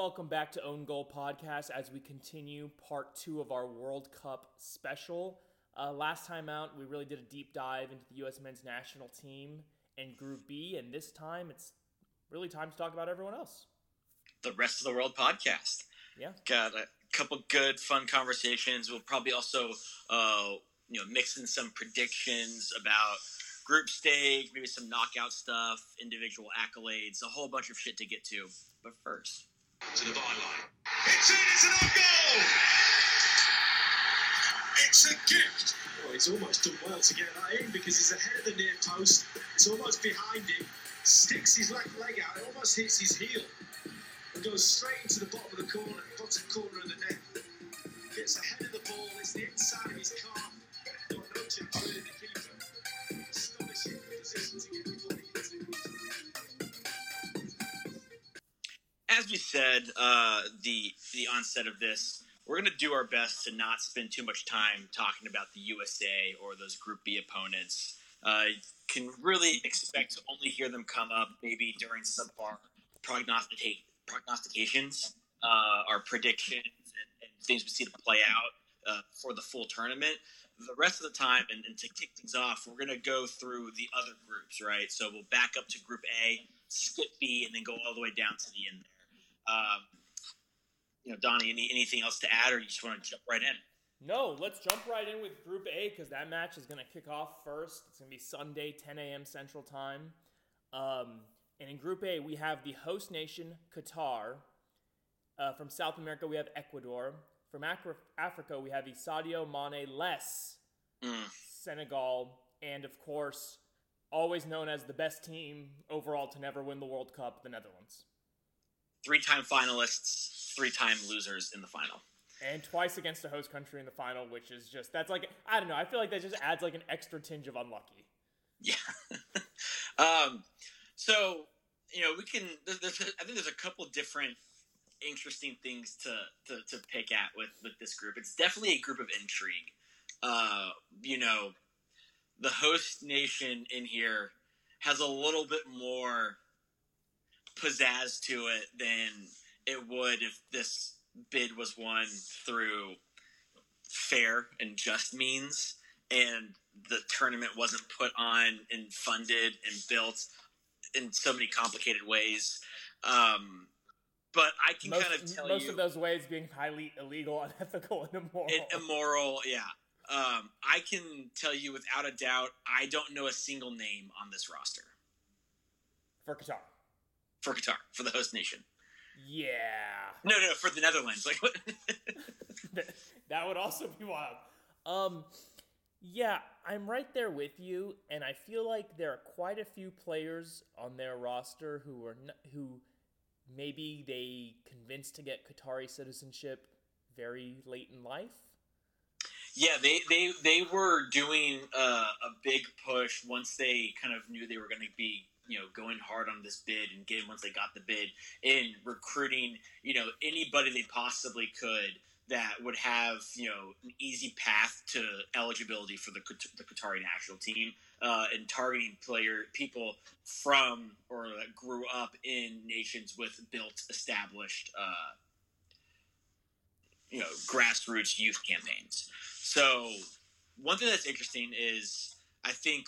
Welcome back to Own Goal Podcast as we continue part two of our World Cup special. Uh, last time out, we really did a deep dive into the U.S. men's national team and Group B, and this time it's really time to talk about everyone else. The rest of the world podcast. Yeah. Got a couple good, fun conversations. We'll probably also, uh, you know, mix in some predictions about group stage, maybe some knockout stuff, individual accolades, a whole bunch of shit to get to. But first, to the byline. It's in, it's an own goal! It's a gift! Well, he's almost done well to get that in because he's ahead of the near post. It's almost behind him. Sticks his left leg out. It almost hits his heel. And goes straight into the bottom of the corner, bottom corner of the net. Gets ahead of the ball. It's the inside of his calf. Got no chance really the keeper. As we said, uh, the the onset of this, we're going to do our best to not spend too much time talking about the USA or those Group B opponents. Uh, can really expect to only hear them come up maybe during some of our prognostica- prognostications, uh, our predictions, and, and things we see to play out uh, for the full tournament. The rest of the time, and, and to kick things off, we're going to go through the other groups, right? So we'll back up to Group A, skip B, and then go all the way down to the end there. Um, you know, Donnie, any, anything else to add, or you just want to jump right in? No, let's jump right in with Group A because that match is going to kick off first. It's going to be Sunday, 10 a.m. Central Time. Um, and in Group A, we have the host nation, Qatar. Uh, from South America, we have Ecuador. From Acri- Africa, we have the Sadio Mane less Mm. Senegal, and of course, always known as the best team overall to never win the World Cup, the Netherlands. Three-time finalists, three-time losers in the final. And twice against a host country in the final, which is just, that's like, I don't know, I feel like that just adds like an extra tinge of unlucky. Yeah. um, so you know, we can. There's, there's, I think there's a couple different interesting things to, to to pick at with with this group. It's definitely a group of intrigue. Uh, you know, the host nation in here has a little bit more pizzazz to it than it would if this bid was won through fair and just means and the tournament wasn't put on and funded and built in so many complicated ways. Um, but I can Most, kind of tell most you most of those ways being highly illegal, unethical, and immoral. and immoral. Yeah, um, I can tell you without a doubt. I don't know a single name on this roster for Qatar. For Qatar for the host nation. Yeah. No, no, for the Netherlands. Like, what? that would also be wild. Um, yeah, I'm right there with you, and I feel like there are quite a few players on their roster who are n- who maybe they convinced to get Qatari citizenship very late in life. Yeah, they they they were doing uh, a big push once they kind of knew they were going to be you know going hard on this bid and getting once they got the bid in recruiting you know anybody they possibly could that would have you know an easy path to eligibility for the the Qatari national team uh, and targeting player people from or that grew up in nations with built established uh, you know grassroots youth campaigns. So one thing that's interesting is I think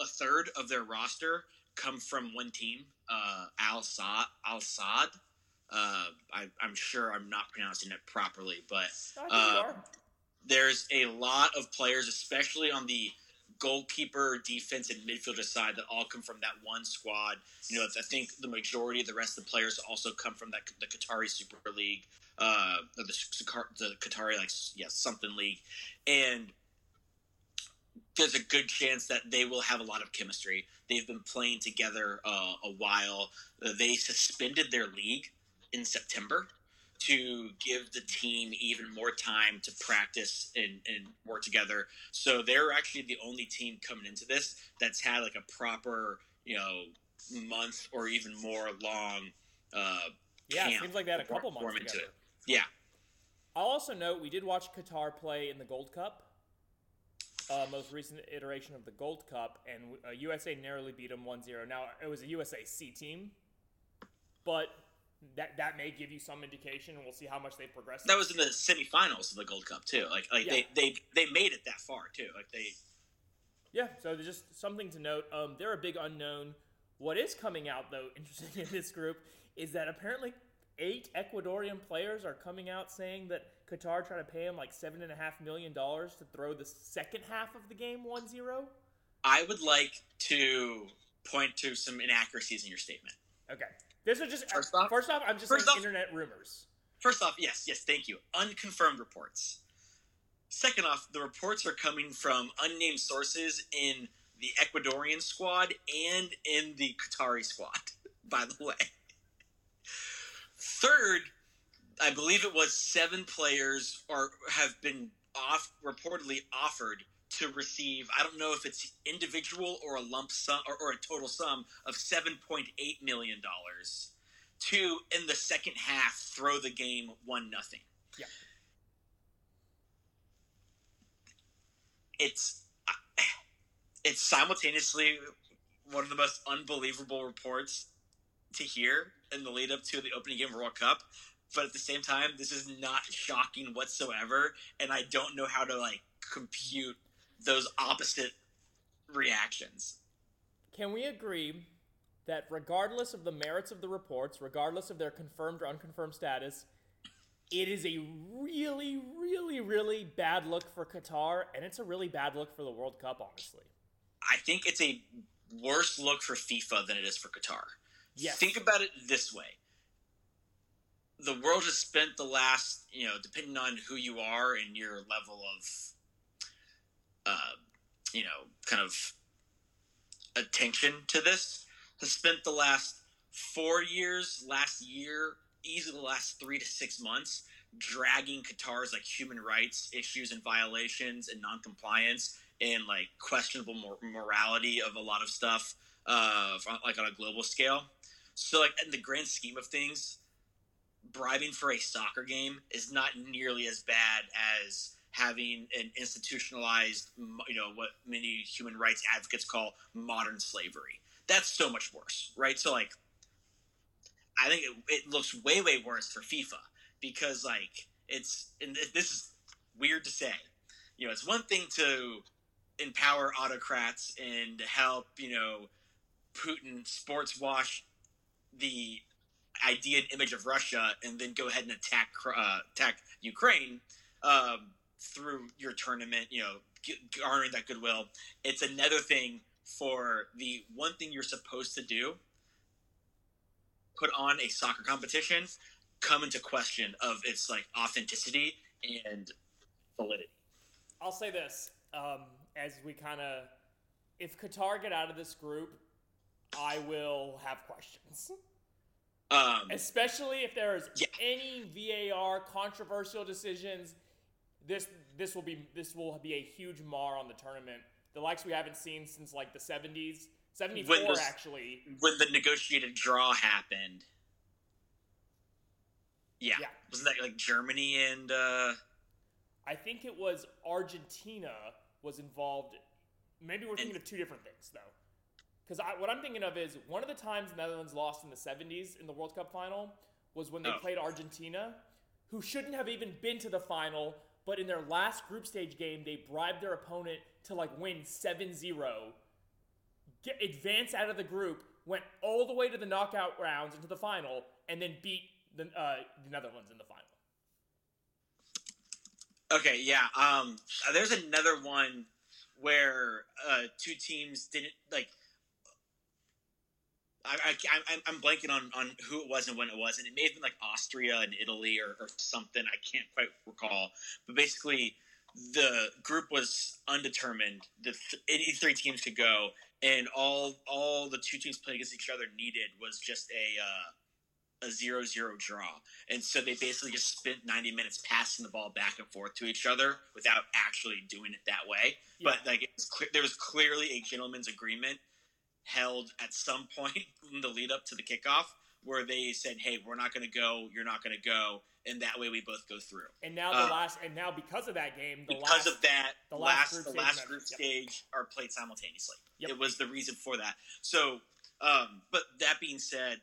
a third of their roster come from one team, uh, Al Sadd. Al Sadd. Uh, I, I'm sure I'm not pronouncing it properly, but Uh, there's a lot of players, especially on the goalkeeper, defense, and midfielder side, that all come from that one squad. You know, I think the majority of the rest of the players also come from that the Qatari Super League, uh, the the Qatari like yeah something league, and there's a good chance that they will have a lot of chemistry. They've been playing together uh, a while. Uh, they suspended their league in September to give the team even more time to practice and, and work together. So they're actually the only team coming into this that's had like a proper, you know, month or even more long. Uh, Yeah, camp seems like they had a couple months together. yeah, I'll also note we did watch Qatar play in the Gold Cup, uh, most recent iteration of the Gold Cup, and uh, USA narrowly beat them 1 0. Now, it was a USA C team, but that that may give you some indication, and we'll see how much they progress. That was in the semifinals of the Gold Cup too. Like like Yeah. they, they they made it that far too. Like they Yeah, so there's just something to note. Um, they're a big unknown. What is coming out though, interesting in this group, is that apparently eight Ecuadorian players are coming out saying that Qatar tried to pay them like seven and a half million dollars to throw the second half of the game 1-0. I would like to point to some inaccuracies in your statement. Okay, this is just First off- First off, I'm just first off- internet rumors. First off, yes, yes, thank you. Unconfirmed reports. Second off, the reports are coming from unnamed sources in the Ecuadorian squad and in the Qatari squad, by the way. Third, I believe it was seven players or have been off reportedly offered to receive I don't know if it's individual or a lump sum or, or a total sum of seven point eight million dollars to in the second half throw the game one nothing. Yeah. It's uh, it's simultaneously one of the most unbelievable reports to hear in the lead up to the opening game of the World Cup. But at the same time, this is not shocking whatsoever, and I don't know how to like compute those opposite reactions. Can we agree that regardless of the merits of the reports, regardless of their confirmed or unconfirmed status, it is a really, really, really bad look for Qatar, and it's a really bad look for the World Cup, honestly. I think it's a worse look for FIFA than it is for Qatar. Yes. Think about it this way. The world has spent the last, you know, depending on who you are and your level of, uh, you know, kind of attention to this, has spent the last four years, last year, easily the last three to six months, dragging Qatar's like human rights issues and violations and non-compliance and like questionable mor- morality of a lot of stuff, uh, like on a global scale. So, like in the grand scheme of things, bribing for a soccer game is not nearly as bad as having an institutionalized, you know, what many human rights advocates call modern slavery. That's so much worse, right? So, like, I think it, it looks way, way worse for FIFA because, like, it's, and this is weird to say, you know, it's one thing to empower autocrats and help, you know, Putin sports wash the idea and image of Russia and then go ahead and attack uh, attack Ukraine um, through your tournament, you know, garnering that goodwill. It's another thing for the one thing you're supposed to do, put on a soccer competition, come into question of its like authenticity and validity. I'll say this um, as we kind of, if Qatar get out of this group, I will have questions. Um, especially if there is Yeah. any VAR controversial decisions. This this will be this will be a huge mar on the tournament. The likes we haven't seen since like the seventies, seventy When four actually. when the negotiated draw happened. Yeah. Yeah. Wasn't that like Germany and uh I think it was Argentina was involved. Maybe we're thinking of two different things though. Because what I'm thinking of is one of the times the Netherlands lost in the 70s in the World Cup final was when they Oh. played Argentina, who shouldn't have even been to the final, but in their last group stage game, they bribed their opponent to like win 7 0, get, advance out of the group, went all the way to the knockout rounds into the final, and then beat the, uh, the Netherlands in the final. Okay, yeah. Um there's another one where uh two teams didn't like I, I, I'm, I'm blanking on, on who it was and when it was, and it may have been like Austria and Italy or, or something. I can't quite recall. But basically, the group was undetermined. The th- any three teams could go, and all all the two teams playing against each other needed was just a uh, a zero zero draw. And so they basically just spent 90 minutes passing the ball back and forth to each other without actually doing it that way. But like it was clear, there was clearly a gentleman's agreement held at some point in the lead up to the kickoff where they said, "Hey, we're not going to go. You're not going to go," and that way we both go through. And now the Uh, last, and now because of that game, the because last, of that, the last last the group last stage group matches, yep. stage are played simultaneously. Yep. It was the reason for that. So, um, but that being said,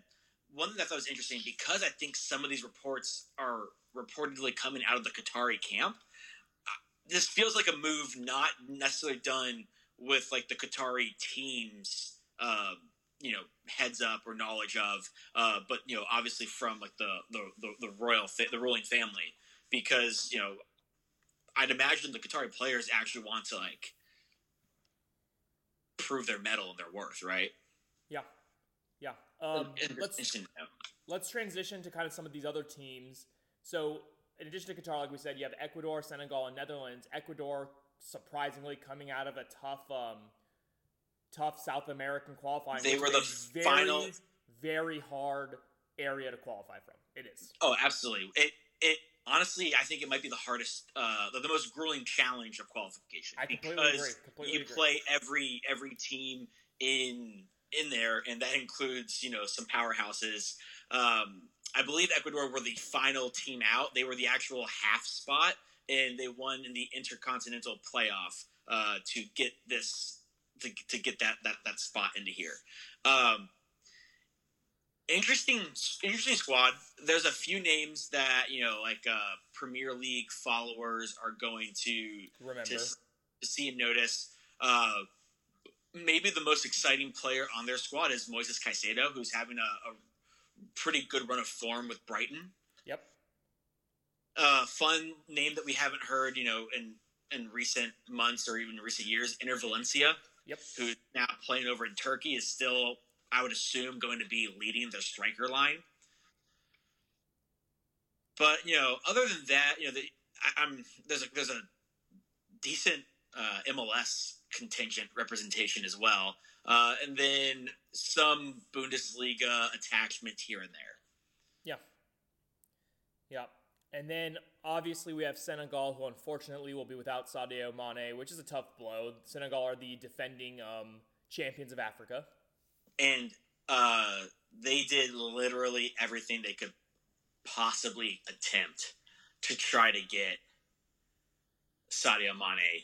one thing that I thought was interesting because I think some of these reports are reportedly coming out of the Qatari camp. uh, This feels like a move not necessarily done with like the Qatari teams, uh, you know, heads up or knowledge of, uh, but you know, obviously from like the the the, the royal fa- the ruling family, because you know, I'd imagine the Qatari players actually want to like prove their metal and their worth, right? Yeah, yeah. Um, let's let's transition to kind of some of these other teams. So, in addition to Qatar, like we said, you have Ecuador, Senegal, and Netherlands. Ecuador, surprisingly, coming out of a tough, um, tough South American qualifying. They were the very, final- very hard area to qualify from. It is. Oh, absolutely. It it honestly, I think it might be the hardest, uh, the, the most grueling challenge of qualification I completely because agree. Completely you agree. play every every team in in there, and that includes you know some powerhouses. Um, I believe Ecuador were the final team out. They were the actual half spot, and they won in the intercontinental playoff uh, to get this to, to get that that that spot into here. Um, interesting interesting squad. There's a few names that you know like uh premier league followers are going to Remember, to, to see and notice. Uh maybe the most exciting player on their squad is Moises Caicedo who's having a, a pretty good run of form with Brighton. Yep. uh fun name that we haven't heard you know in in recent months or even recent years Enner Valencia Yep. who's now playing over in Turkey, is still, I would assume, going to be leading the striker line. But you know, other than that, you know, the, I, I'm there's a there's a decent uh, MLS contingent representation as well, uh, and then some Bundesliga attachment here and there. Yeah. Yeah. And then obviously we have Senegal, who unfortunately will be without Sadio Mane, which is a tough blow. Senegal are the defending um, champions of Africa. and uh, they did literally everything they could possibly attempt to try to get Sadio Mane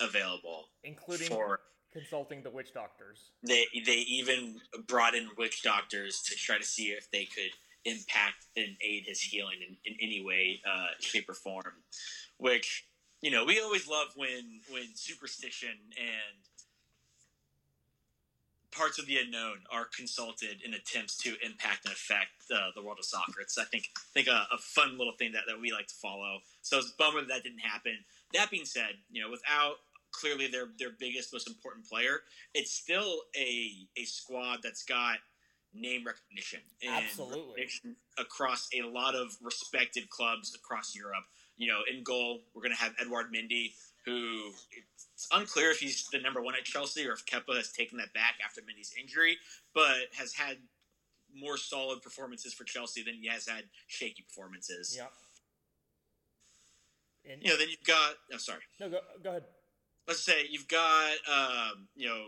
available including for. consulting the witch doctors. They they even brought in witch doctors to try to see if they could impact and aid his healing in, in any way, uh, shape, or form. Which you know we always love when when superstition and parts of the unknown are consulted in attempts to impact and affect uh, the world of soccer. It's I think I think a, a fun little thing that, that we like to follow. So it's a bummer that, that didn't happen. That being said, you know, without clearly their their biggest, most important player, it's still a a squad that's got name recognition and Absolutely. recognition across a lot of respected clubs across Europe. You know, in goal, we're going to have Edouard Mendy, who it's unclear if he's the number one at Chelsea or if Kepa has taken that back after Mendy's injury, but has had more solid performances for Chelsea than he has had shaky performances. Yeah. And, You know, then you've got. I'm sorry. no, go, go ahead. let's say you've got um, you know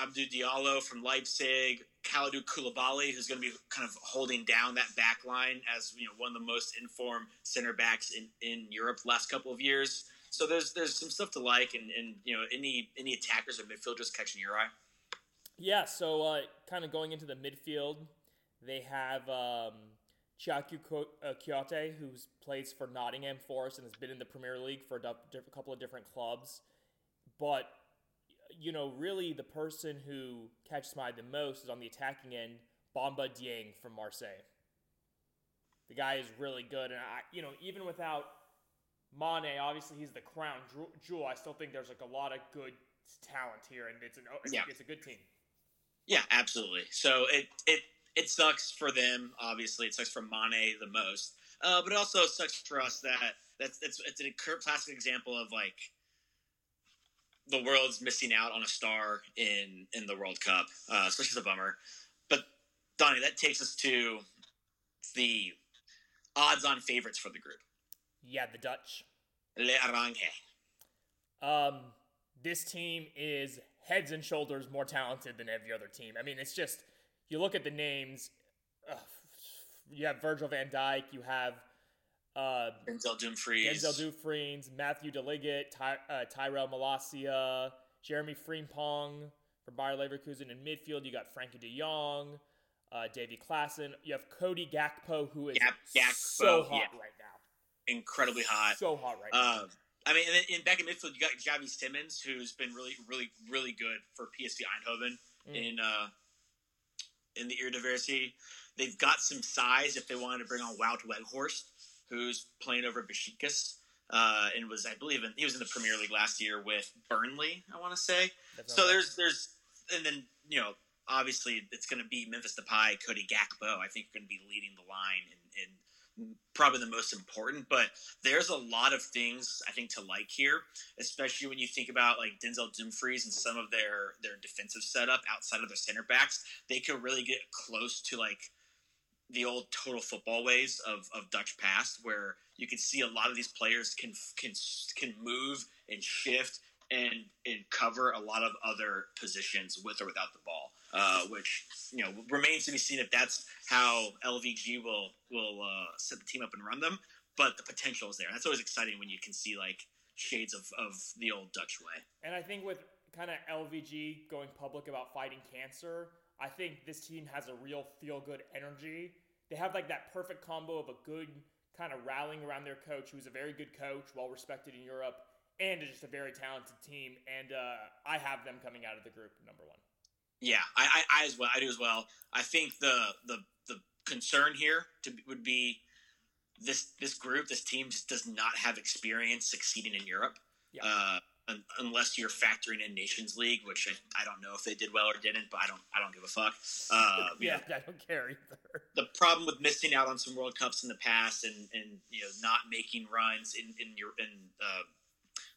Abdou Diallo from Leipzig, Kalidou Koulibaly, who's going to be kind of holding down that back line as you know one of the most informed center backs in, in Europe the last couple of years. So there's there's some stuff to like, and, and you know any any attackers or midfielders catching your eye. Yeah, so uh, kind of going into the midfield, they have um, Cheikhou Ko- uh, who plays for Nottingham Forest and has been in the Premier League for a couple of different clubs. But, you know, really the person who catches my eye the most is on the attacking end, Bamba Dieng from Marseille. The guy is really good, and I, you know, even without Mane, obviously he's the crown jewel-. I still think there's like a lot of good talent here, and it's an it's, Yeah. it's a good team. Yeah, absolutely. So it it it sucks for them. Obviously, it sucks for Mane the most, uh, but it also sucks for us that that's it's it's a classic example of like the world's missing out on a star in in the World Cup, uh, especially as a bummer. But Donnie, that takes us to the odds-on favorites for the group. Yeah, the Dutch. Le Arrange. Um, this team is heads and shoulders more talented than every other team. I mean, it's just you look at the names. ugh, you have Virgil Van Dijk. You have uh, Denzel Dumfries. Denzel Dufresne, Matthew DeLiggett, Ty, uh, Tyrell Malacia, Jeremy Frimpong from Bayer Leverkusen in midfield. You got Frenkie De Jong. uh, Davy Klaassen. You have Cody Gakpo, who is Gak- Gakpo, so hot yeah. right now. incredibly hot. So hot right now. Um, I mean, and then in back in midfield, you got Xavi Simons, who's been really, really, really good for PSV Eindhoven Mm. in uh, in the Eredivisie. They've got some size if they wanted to bring on Wout Weghorst, who's playing over Besiktas, uh, and was, I believe, in, he was in the Premier League last year with Burnley. I want to say. That's So there's there's and then you know obviously it's going to be Memphis Depay, Cody Gakpo. I think are going to be leading the line and, and probably the most important. But there's a lot of things I think to like here, especially when you think about like Denzel Dumfries and some of their their defensive setup outside of their center backs. They could really get close to like the old total football ways of, of Dutch past, where you can see a lot of these players can can can move and shift and and cover a lot of other positions with or without the ball. Uh, which you know remains to be seen if that's how LVG will will uh, set the team up and run them. But the potential is there. That's always exciting when you can see like shades of, of the old Dutch way. And I think with kind of LVG going public about fighting cancer, I think this team has a real feel good energy. They have like that perfect combo of a good kind of rallying around their coach, who's a very good coach, well respected in Europe, and just a very talented team. And uh, I have them coming out of the group number one. Yeah, I, I, I as well. I do as well. I think the the the concern here to, would be this this group, this team just does not have experience succeeding in Europe. Yeah. Uh, un, unless you're factoring in Nations League, which I, I don't know if they did well or didn't, but I don't I don't give a fuck. Uh, yeah, know, I don't care either. the problem with missing out on some World Cups in the past and, and you know not making runs in in your in uh,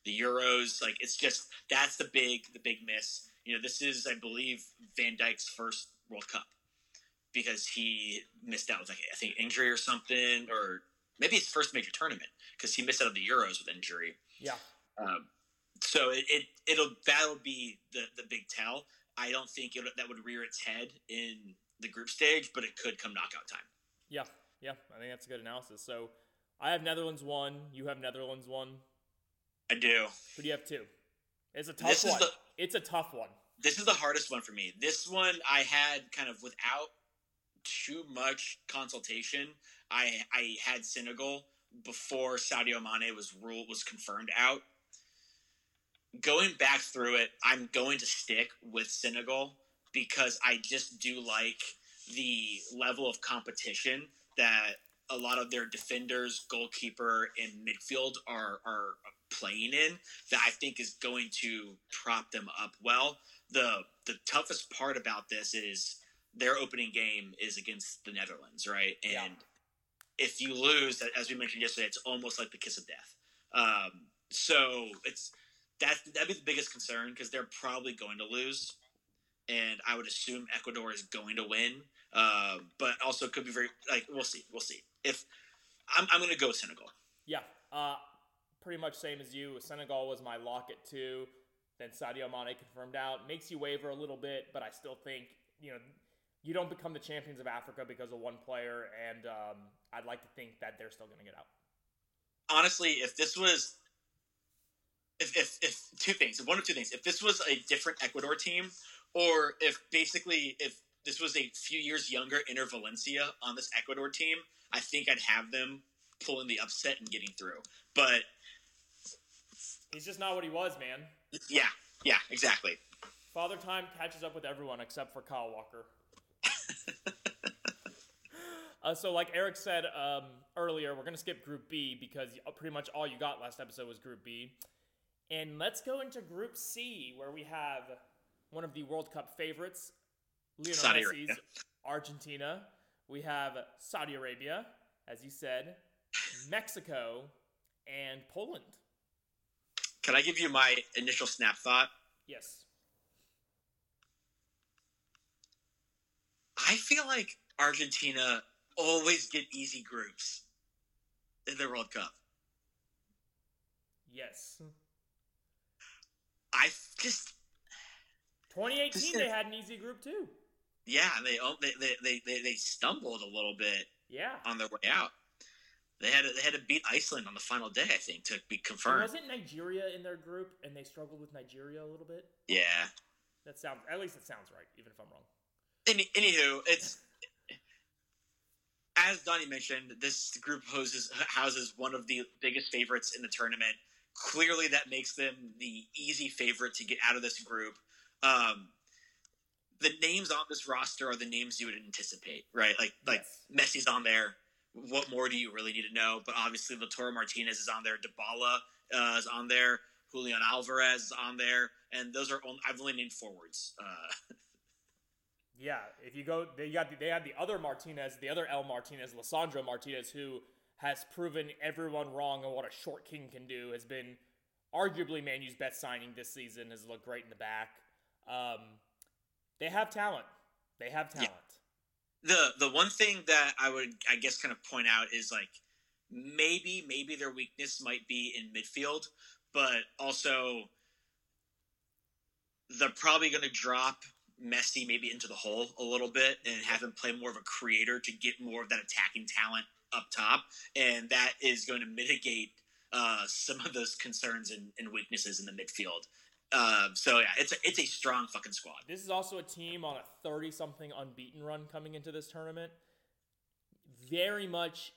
the Euros, like it's just that's the big the big miss. You know, this is I believe Van Dijk's first World Cup because he missed out with like I think injury or something, or maybe his first major tournament because he missed out of the Euros with injury. Yeah. Um, so it, it it'll that'll be the the big tell. I don't think it, that would rear its head in the group stage, but it could come knockout time. Yeah, yeah, I think that's a good analysis. So I have Netherlands one, you have Netherlands one. I do. Who do you have two? It's a tough This is one. the- It's a tough one. This is the hardest one for me. This one I had kind of without too much consultation. I I had Senegal before Saudi Mane was ruled was confirmed out. Going back through it, I'm going to stick with Senegal because I just do like the level of competition that a lot of their defenders, goalkeeper, and midfield are are playing in that I think is going to prop them up well. The the toughest part about this is their opening game is against the Netherlands, right? And Yeah. if you lose, as we mentioned yesterday, it's almost like the kiss of death. Um, so it's that that'd be the biggest concern because they're probably going to lose, and I would assume Ecuador is going to win. Uh, but also could be very like we'll see, we'll see. If I'm, I'm going to go with Senegal. Yeah, uh, pretty much same as you. Senegal was my lock at two. Then Sadio Mane confirmed out. Makes you waver a little bit, but I still think you know you don't become the champions of Africa because of one player, and um, I'd like to think that they're still going to get out. honestly, if this was, if, if, if two things, if one of two things, if this was a different Ecuador team, or if basically if this was a few years younger Enner Valencia on this Ecuador team, I think I'd have them pulling the upset and getting through. But He's just not what he was, man. yeah, yeah, exactly. Father Time catches up with everyone except for Kyle Walker. uh, so, like Eric said um, earlier, we're going to skip Group B because pretty much all you got last episode was Group B. And let's go into Group C, where we have one of the World Cup favorites, Lionel Saudi Messi's Arabia. Argentina. We have Saudi Arabia, as you said, Mexico, and Poland. Can I give you my initial snap thought? Yes. I feel like Argentina always get easy groups in the World Cup. Yes. I just 2018, they had an easy group too. Yeah, they oh, they they they, they, they stumbled a little bit Yeah. on their way out. They had to, they had to beat Iceland on the final day, I think, to be confirmed. wasn't Nigeria in their group and they struggled with Nigeria a little bit? Yeah. That sounds at least it sounds right, even if I'm wrong. Any, anywho, it's as Donnie mentioned, this group houses houses one of the biggest favorites in the tournament. Clearly, that makes them the easy favorite to get out of this group. Um, the names on this roster are the names you would anticipate, right? Like like Yes. Messi's on there. What more do you really need to know? But obviously, Lautaro Martinez is on there. Dybala uh, is on there. Julian Alvarez is on there, and those are only, I've only named forwards. Uh, Yeah, if you go, they got the, they had the other Martinez, the other El Martinez, Lissandro Martinez, who has proven everyone wrong on what a short king can do. Has been arguably Manu's best signing this season. Has looked great in the back. Um, they have talent. They have Yeah. talent. the the one thing that I would I guess kind of point out is like maybe maybe their weakness might be in midfield, but also they're probably going to drop Messi maybe into the hole a little bit and have him play more of a creator to get more of that attacking talent up top, and that is going to mitigate uh, some of those concerns and, and weaknesses in the midfield. Uh, so yeah, it's a it's a strong fucking squad. This is also a team on a 30 something unbeaten run coming into this tournament. Very much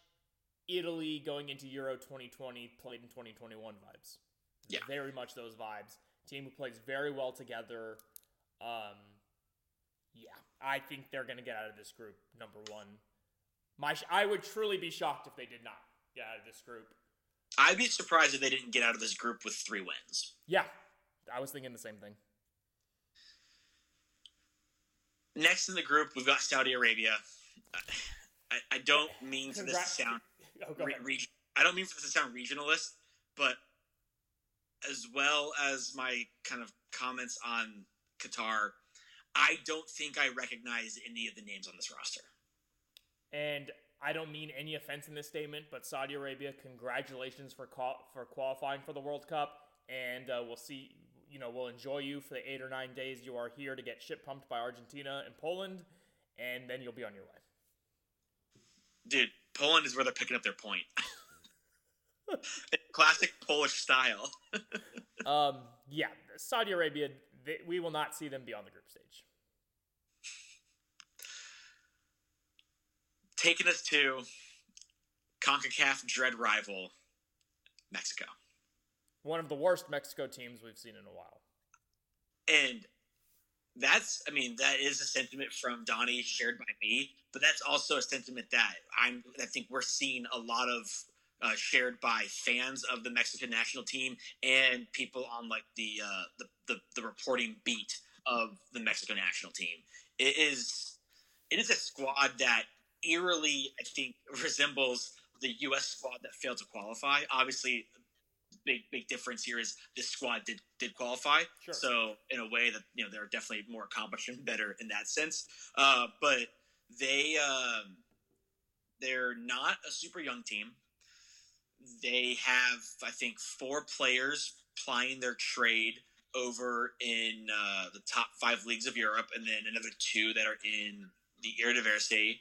Italy going into Euro 2020, played in 2021 vibes. Yeah. Very much those vibes. Team who plays very well together. Um, yeah, I think they're going to get out of this group, number one. My, I would truly be shocked if they did not get out of this group. I'd be surprised if they didn't get out of this group with three wins. Yeah, I was thinking the same thing. Next in the group, we've got Saudi Arabia. I, I don't mean for this to sound Oh, go re- I don't mean for this to sound regionalist, but as well as my kind of comments on Qatar, I don't think I recognize any of the names on this roster. And I don't mean any offense in this statement, but Saudi Arabia, congratulations for qual- for qualifying for the World Cup, and uh, we'll see. You know, we'll enjoy you for the eight or nine days you are here to get shit pumped by Argentina and Poland, and then you'll be on your way. Dude, Poland is where they're picking up their point. Classic Polish style. Um, yeah, Saudi Arabia, they, we will not see them beyond the group stage. Taking us to CONCACAF dread rival, Mexico. One of the worst Mexico teams we've seen in a while. And that's, I mean, that is a sentiment from Donnie shared by me, but that's also a sentiment that I'm, I think we're seeing a lot of uh, shared by fans of the Mexican national team and people on like the, uh, the, the, the reporting beat of the Mexico national team. It is, it is a squad that eerily, I think, resembles the U.S. squad that failed to qualify. Obviously, big big difference here is this squad did did qualify. Sure. So in a way that you know they're definitely more accomplished and better in that sense. Uh, but they um, they're not a super young team. They have I think four players plying their trade over in uh, the top five leagues of Europe, and then another two that are in the Eredivisie.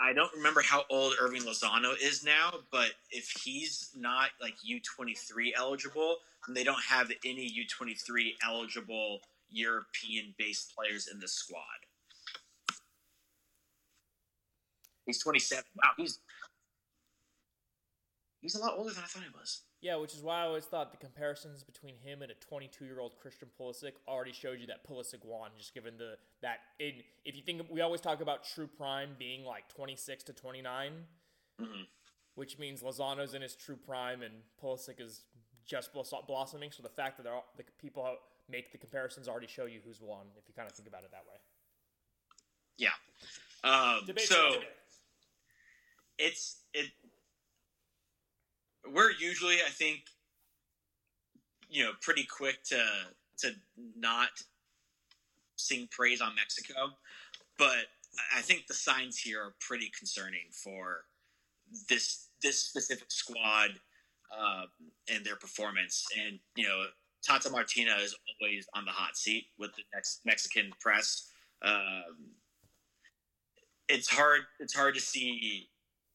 I don't remember how old Hirving Lozano is now, but if he's not like U23 eligible, then they don't have any U23 eligible European based players in the squad. He's 27. Wow, he's he's a lot older than I thought he was. Yeah, which is why I always thought the comparisons between him and a 22 year old Christian Pulisic already showed you that Pulisic won, just given the that in if you think we always talk about true prime being like 26 to 29, Mhm. which means Lozano's in his true prime and Pulisic is just blossoming. So the fact that all, the people make the comparisons already show you who's won, if you kind of think about it that way. Yeah. Um, Debate so it's it we're usually i think you know pretty quick to to not sing praise on mexico but i think the signs here are pretty concerning for this this specific squad um, and their performance. And you know Tata Martino is always on the hot seat with the next mexican press. Um, it's hard it's hard to see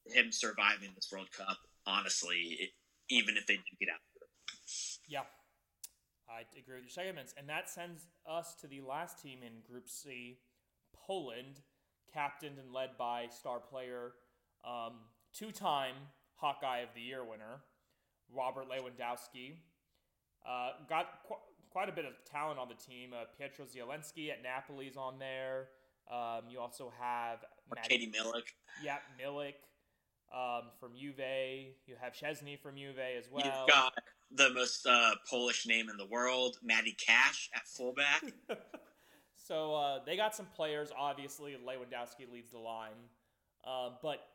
him surviving this World Cup, honestly, it, even if they do get out. Yeah, I agree with your segments, and that sends us to the last team in Group C, Poland, captained and led by star player, um, two-time Hawkeye of the Year winner, Robert Lewandowski. Uh, got qu- quite a bit of talent on the team. Uh, Pietro Zielinski at Napoli is on there. Um, you also have Matt- Katie Milik. yeah, Milik um, from Juve. You have Szczesny from Juve as well. You've got the most uh, Polish name in the world, Matty Cash at fullback. so uh, they got some players. Obviously, Lewandowski leads the line, uh, but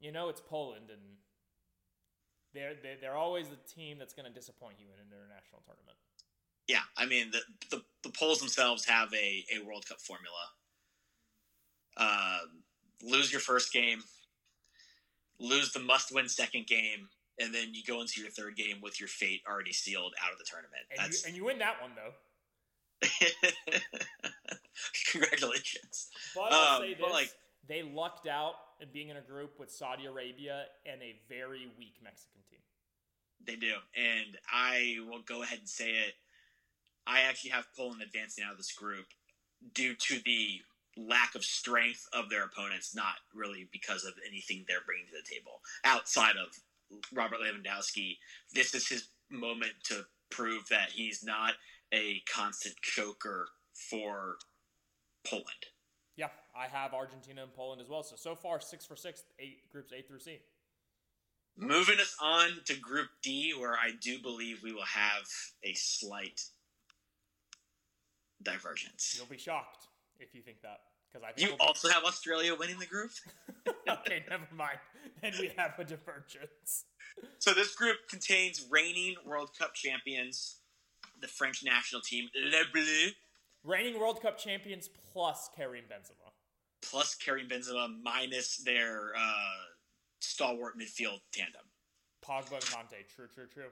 you know it's Poland, and they're they're, they're always the team that's going to disappoint you in an international tournament. yeah, I mean the, the the Poles themselves have a, a World Cup formula. Um, lose your first game, lose the must-win second game, and then you go into your third game with your fate already sealed out of the tournament. And you, and you win that one though. congratulations. But I'll Um, say this: like- they lucked out in being in a group with Saudi Arabia and a very weak Mexican team. They do, and I will go ahead and say it. I actually have Poland advancing out of this group due to the lack of strength of their opponents, not really because of anything they're bringing to the table. Outside of Robert Lewandowski, this is his moment to prove that he's not a constant choker for Poland. Yeah, I have Argentina and Poland as well. So so far, six for six, eight groups A through C. Moving us on to Group D, where I do believe we will have a slight divergence. You'll be shocked if you think that because I think You we'll also have Australia winning the group. okay, never mind. Then we have a divergence. So this group contains reigning World Cup champions, the French national team, Le Bleu, Reigning World Cup champions plus Karim Benzema. plus Karim Benzema minus their uh, stalwart midfield tandem. Pogba and Kante. True, true, true.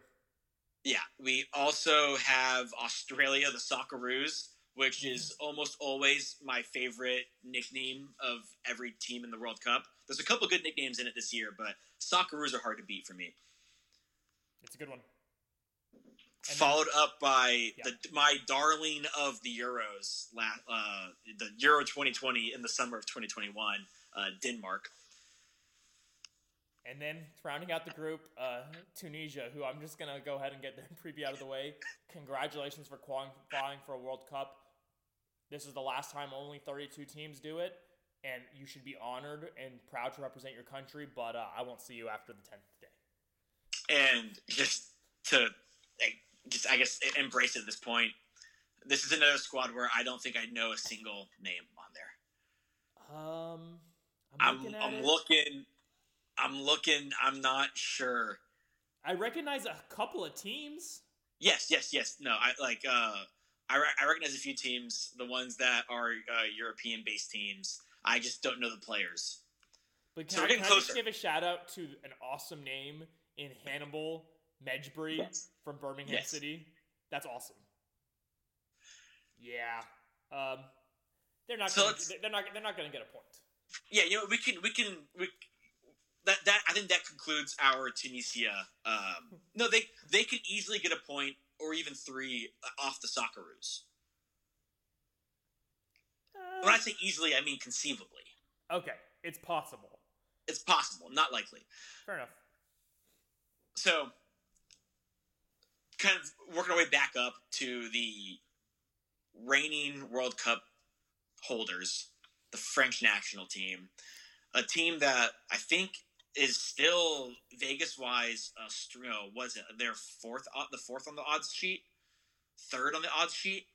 Yeah, we also have Australia, the Socceroos, which is almost always my favorite nickname of every team in the World Cup. There's a couple good nicknames in it this year, but Socceroos are hard to beat for me. It's a good one. then- followed up by Yeah. the my darling of the Euros, uh, the Euro 2020 in the summer of 2021, uh, Denmark. And then rounding out the group, uh, Tunisia, who I'm just gonna go ahead and get their preview out of the way. Congratulations for qualifying for a World Cup. This is the last time only 32 teams do it, and you should be honored and proud to represent your country. But uh, I won't see you after the 10th day. and just to like, just I guess embrace it at this point. This is another squad where I don't think I know a single name on there. Um, I'm I'm looking I'm looking, I'm looking. I'm not sure. I recognize a couple of teams. Yes, yes, yes. No, I like. uh I, re- I recognize a few teams, the ones that are uh, European-based teams. I just don't know the players. But can, we're I, can I just give a shout out to an awesome name in Hannibal Mejbri Yes. from Birmingham Yes. City? That's awesome. Yeah. Um, they're not. So gonna, they're not. They're not going to get a point. Yeah, you know, we can we can we that that I think that concludes our Tunisia. Um, no, they they could easily get a point or even three off the Socceroos. Uh, When I say easily, I mean conceivably. okay, it's possible. It's possible, not likely. Fair enough. So, kind of working our way back up to the reigning World Cup holders, the French national team, a team that I think is still Vegas wise. Uh, str- no, was it their fourth? The fourth on the odds sheet, third on the odds sheet.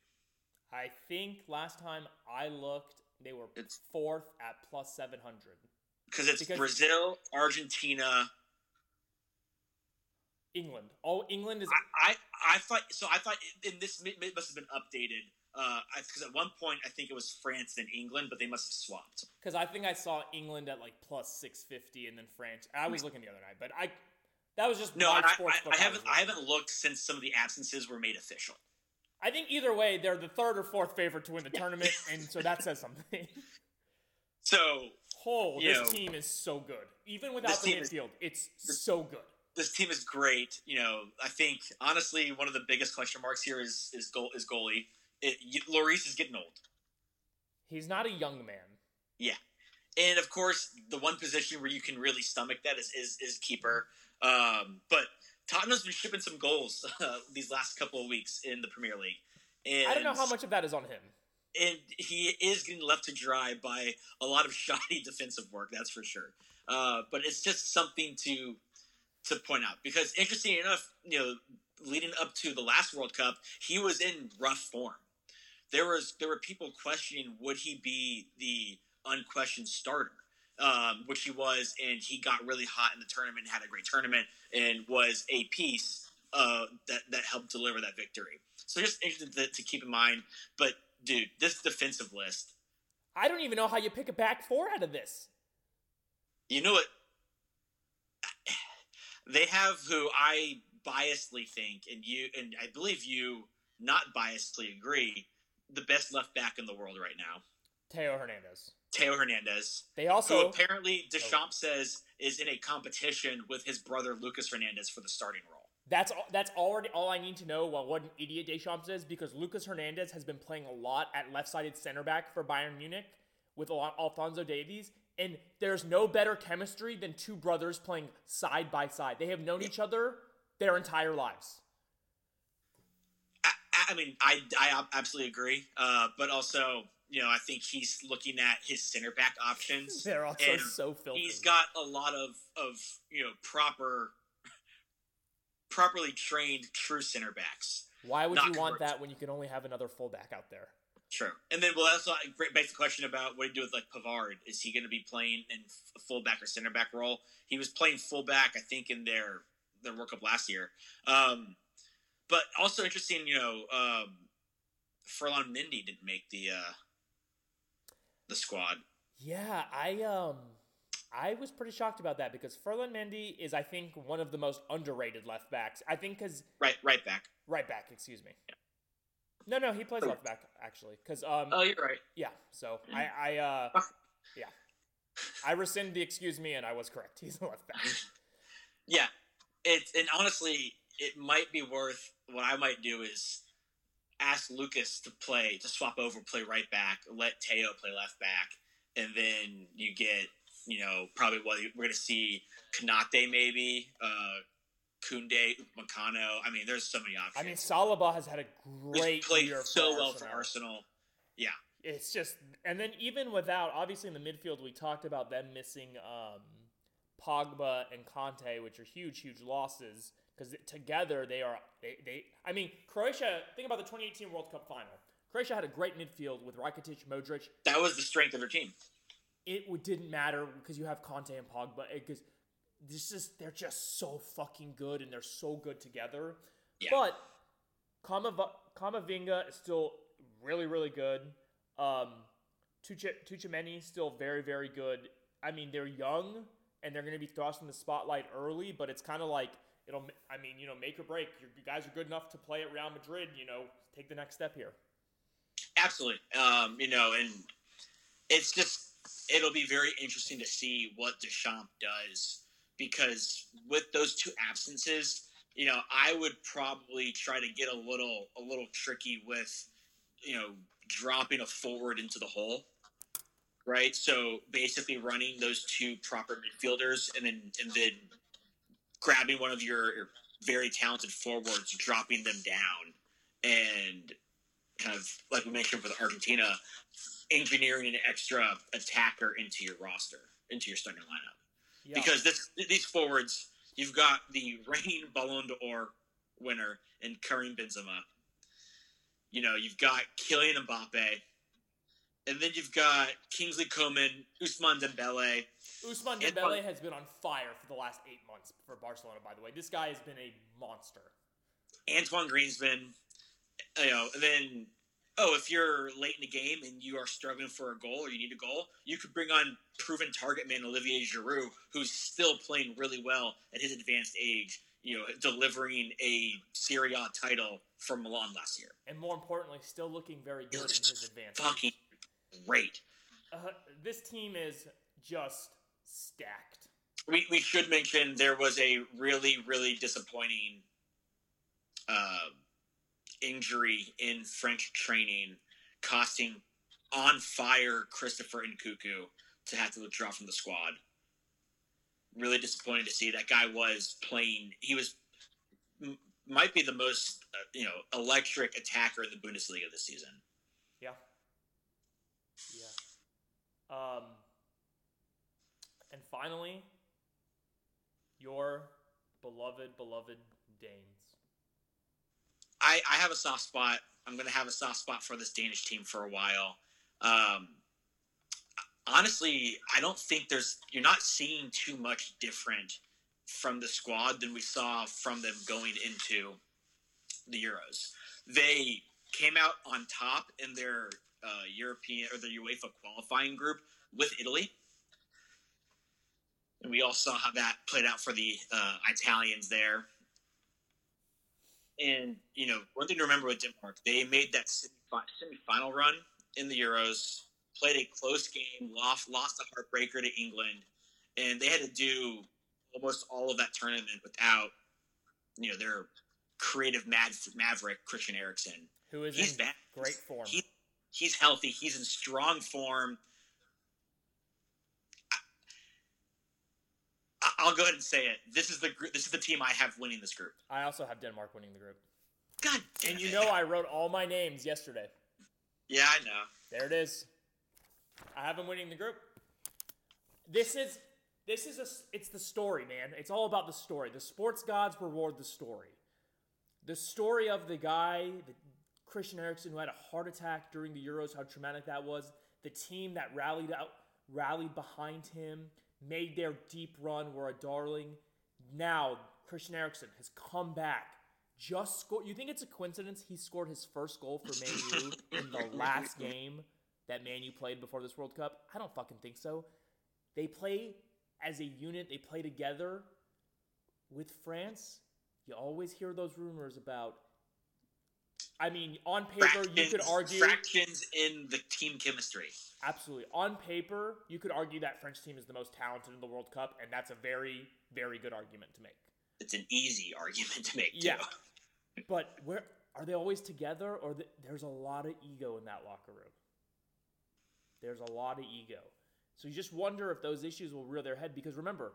I think last time I looked, they were It's- fourth at plus seven hundred. Because it's Because- Brazil, Argentina. England. Oh, England is. I, I, I thought so. I thought in this it must have been updated Uh, because at one point I think it was France and England, but they must have swapped. Because I think I saw England at like plus six fifty, and then France. I was looking the other night, but I that was just No, I, I, I haven't. I haven't looked since some of the absences were made official. I think either way, they're the third or fourth favorite to win the tournament, and so that says something. So Oh, this know, team is so good. Even without the midfield, it's so good. this team is great. You know, I think honestly one of the biggest question marks here is is goal is goalie. It, Lloris is getting old. He's not a young man. Yeah, and of course, the one position where you can really stomach that is is, is keeper. Um, but Tottenham's been shipping some goals uh, these last couple of weeks in the Premier League. And, I don't know how much of that is on him. and he is getting left to dry by a lot of shoddy defensive work. That's for sure. Uh, but it's just something to to point out because interesting enough, you know, leading up to the last World Cup, he was in rough form. There was there were people questioning would he be the unquestioned starter, um, which he was, and he got really hot in the tournament, had a great tournament, and was a piece uh, that that helped deliver that victory. So just interesting to, to keep in mind. But dude, this defensive list, I don't even know how you pick a back four out of this. you know what? They have who I biasedly think, and you, and I believe you, not biasedly agree, the best left back in the world right now, Theo Hernandez. Theo Hernandez. They also apparently oh. Deschamps says is in a competition with his brother Lucas Hernandez for the starting role. That's all, that's already all I need to know about what an idiot Deschamps is because Lucas Hernandez has been playing a lot at left-sided center back for Bayern Munich with Al- Alfonso Davies, and there's no better chemistry than two brothers playing side by side. They have known each other their entire lives. I, mean, I, I absolutely agree, uh, but also, you know, I think he's looking at his center back options. They're also so filthy. He's got a lot of, of you know proper, properly trained true center backs. Why would you want that when you can only have another fullback out there? True. And then, well, that's a great basic question about what do you do with like Pavard? Is he going to be playing in fullback or center back role? He was playing fullback, I think, in their their World Cup last year. Um, but also interesting, you know, um, Ferland Mendy didn't make the uh, the squad. Yeah, I um I was pretty shocked about that because Ferland Mendy is I think one of the most underrated left backs. I think cuz Right, right back. right back, excuse me. No, no, he plays left back actually cuz um Oh, you're right. yeah, so I I uh yeah. I rescind the excuse me and I was correct. He's a left back. Yeah, it's and honestly, it might be worth. What I might do is ask Lucas to play to swap over, play right back, let Theo play left back, and then you get you know probably what we're gonna see Konate maybe, uh, Kounde, Makano. I mean, there's so many options. I mean, Saliba has had a He's great played year so well for Arsenal. Yeah, it's just, and then even without, obviously in the midfield, we talked about them missing um, Pogba and Kante, which are huge, huge losses because together they are they, they. I mean, Croatia. Think about the 2018 World Cup final. Croatia had a great midfield with Rakitic, Modric. That was the strength of their team. It didn't matter because you have Kante and Pogba. Because this is they're just so fucking good and they're so good together. Yeah. But Kamava- Camavinga is still really, really good. Um, Tuche- Tchouameni still very, very good. I mean, they're young and they're going to be thrust in the spotlight early, but it's kind of like it'll. I mean, you know, make or break. You're, guys are good enough to play at Real Madrid. You know, take the next step here. Absolutely. Um, you know, and it's just it'll be very interesting to see what Deschamps does because with those two absences, you know, I would probably try to get a little a little tricky with, you know, dropping a forward into the hole. Right? So basically running those two proper midfielders and then and then grabbing one of your, very talented forwards, dropping them down and kind of like we mentioned with Argentina, engineering an extra attacker into your roster, into your starting lineup. Yeah. Because this these forwards, you've got the reigning Ballon d'Or winner in Karim Benzema. You know, you've got Kylian Mbappe, and then you've got Kingsley Coman, Ousmane Dembele. Ousmane Dembele has been on fire for the last eight months for Barcelona. By the way, this guy has been a monster. Antoine Griezmann, you know, and then oh, if you're late in the game and you are struggling for a goal or you need a goal, you could bring on proven target man Olivier Giroud, who's still playing really well at his advanced age. You know, delivering a Serie A title for Milan last year. and more importantly, still looking very good in his advanced. Fucking great. Uh, this team is just stacked. We, we should mention there was a really really disappointing uh, injury in French training, costing on fire Christopher Nkunku to have to withdraw from the squad. Really disappointed to see that guy was playing. He was m- might be the most uh, you know electric attacker in the Bundesliga this season. Yeah. Yeah. Um, and finally, your beloved, beloved Danes. I, I have a soft spot. I'm going to have a soft spot for this Danish team for a while. Um, honestly, I don't think there's you're not seeing too much different from the squad than we saw from them going into the Euros. They came out on top in their uh, European or the UEFA qualifying group with Italy. And we all saw how that played out for the uh, Italians there. And, you know, one thing to remember with Denmark, they made that semi-final run in the Euros, played a close game, lost, lost a heartbreaker to England, and they had to do almost all of that tournament without, you know, their creative mad maverick Christian Eriksen. Who is He's in back. great form. He, he's healthy. He's in strong form. I'll go ahead and say it. This is the group. This is the team I have winning this group. I also have Denmark winning the group. God damn And you it. know I wrote all my names yesterday. Yeah, I know. There it is. I have them winning the group. This is this is a it's the story, man. It's all about the story. The sports gods reward the story. The story of the guy, the Christian Eriksen, who had a heart attack during the Euros, how traumatic that was. The team that rallied out, rallied behind him, made their deep run, were a darling. Now Christian Eriksen has come back. Just scored. You think it's a coincidence he scored his first goal for Man U in the last game that Man U played before this World Cup? I don't fucking think so. They play as a unit. They play together. With France, you always hear those rumors about. I mean, on paper, you could argue fractions in the team chemistry. absolutely. On paper, you could argue that French team is the most talented in the World Cup, and that's a very, very good argument to make. It's an easy argument to make. Too. Yeah. But where are they always together, or th there's a lot of ego in that locker room? There's a lot of ego, so you just wonder if those issues will rear their head. Because remember,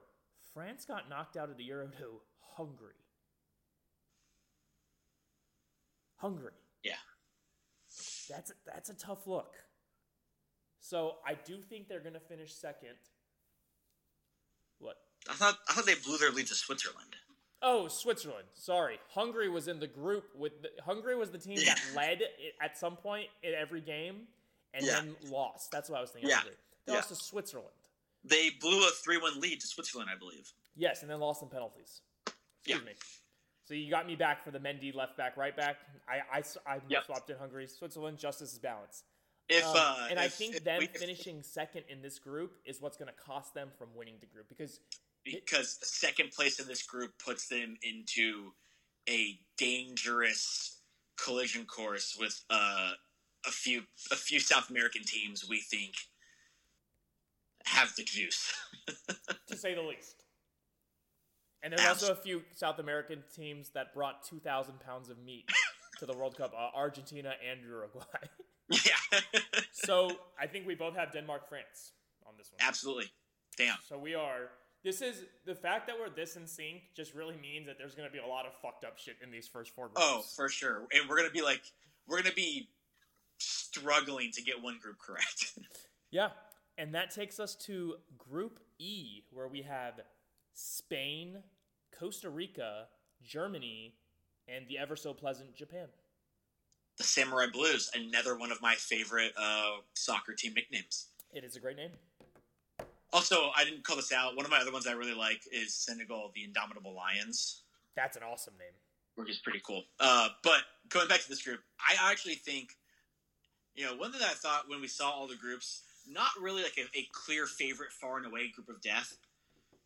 France got knocked out of the Euro to Hungary. Hungary. Yeah. That's a, that's a tough look. So I do think they're going to finish second. What? I thought I thought they blew their lead to Switzerland. Oh, Switzerland. Sorry, Hungary was in the group with the, Hungary was the team that led at some point in every game and Yeah. then lost. That's what I was thinking. Yeah. Hungary. They Yeah. lost to Switzerland. They blew a three-one lead to Switzerland, I believe. Yes, and then lost in penalties. Excuse Yeah. me. So you got me back for the Mendy left back, right back. I Yep. swapped in Hungary, Switzerland. Justice is balance. If Um, uh, and I think if them we- if- finishing second in this group is what's going to cost them from winning the group because because second place in this group puts them into a dangerous collision course with uh, a few a few South American teams we think have the juice. to say the least. And there's Abs- also a few South American teams that brought 2,000 pounds of meat to the World Cup uh, Argentina and Uruguay. yeah, so I think we both have Denmark, France on this one. absolutely. Damn. So we are. This is the fact that we're this in sync just really means that there's going to be a lot of fucked up shit in these first four groups. Oh, for sure. And we're gonna be like, we're gonna be struggling to get one group correct. Yeah. And that takes us to Group E, where we have Spain, Costa Rica, Germany, and the ever so pleasant Japan. the Samurai Blues, another one of my favorite uh, soccer team nicknames. It is a great name. Also, I didn't call this out. One of my other ones I really like is Senegal, the Indomitable Lions, That's an awesome name. which is pretty cool. Uh, but going back to this group, I actually think, you know, one thing that I thought when we saw all the groups, not really like a, a clear favorite far and away group of death,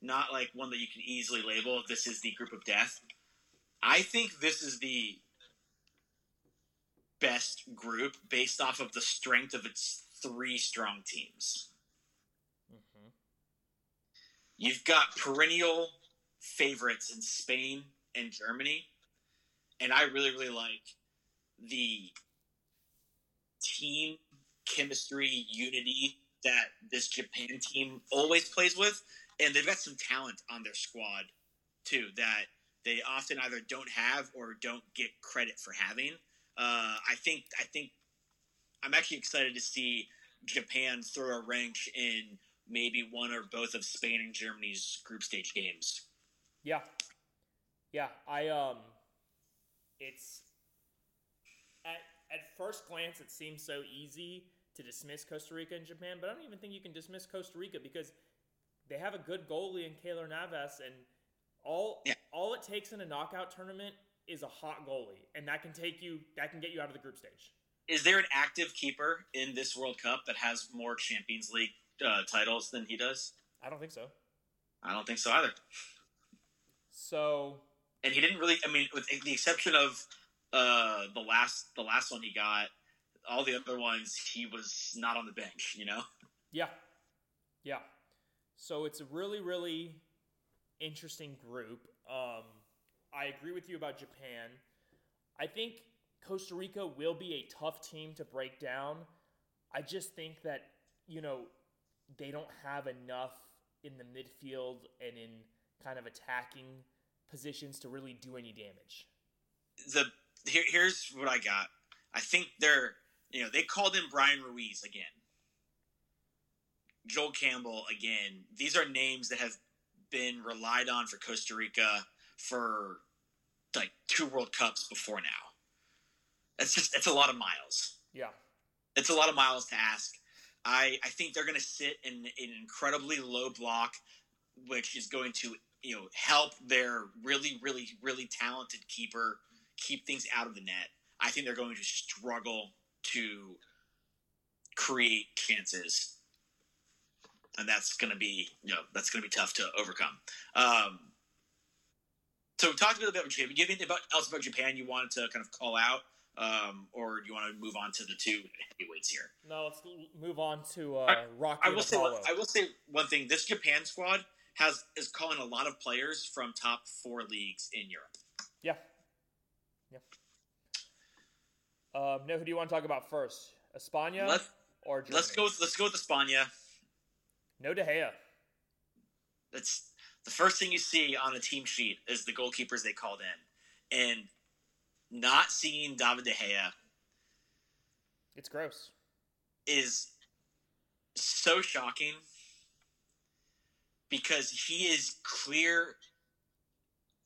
not like one that you can easily label. This is the group of death. I think this is the best group based off of the strength of its three strong teams. hmm You've got perennial favorites in Spain and Germany, and I really, really like the team chemistry, unity that this Japan team always plays with, and they've got some talent on their squad too that they often either don't have or don't get credit for having. Uh, I think I think I'm actually excited to see Japan throw a wrench in maybe one or both of Spain and Germany's group stage games. Yeah. Yeah, I um it's at at first glance it seems so easy to dismiss Costa Rica and Japan, but I don't even think you can dismiss Costa Rica because they have a good goalie in Keylor Navas and all Yeah. all it takes in a knockout tournament is a hot goalie and that can take you that can get you out of the group stage. Is there an active keeper in this World Cup that has more Champions League uh, titles than he does? I don't think so. I don't think so either. So And he didn't really. I mean, with the exception of uh, the last the last one he got, all the other ones he was not on the bench. You know. Yeah. Yeah. So it's a really, really interesting group. Um, I agree with you about Japan. I think Costa Rica will be a tough team to break down. I just think that, you know, they don't have enough in the midfield and in kind of attacking positions to really do any damage. the here, here's what I got. I think they're you know they called in Brian Ruiz again, Joel Campbell again. These are names that have been relied on for Costa Rica for like two World Cups before now. That's just it's a lot of miles. Yeah. It's a lot of miles to ask. I I think they're going to sit in an incredibly low block, which is going to you know help their really really really talented keeper keep things out of the net. I think they're going to struggle to create chances, and that's going to be you know that's going to be tough to overcome. Um, so we talked a little bit about Japan. You have anything about, else about Japan you wanted to kind of call out, um, or do you want to move on to the two heavyweights here? No, let's move on to uh, Rocky I will say one, I will say one thing. This Japan squad has is calling a lot of players from top four leagues in Europe. Yeah. Yeah. Um, no, who do you want to talk about first? Espana Let's or Germany? let's go. With, let's go with Espana. No De Gea. That's the first thing you see on the team sheet is the goalkeepers they called in, and not seeing David De Gea It's gross. is so shocking because he is clear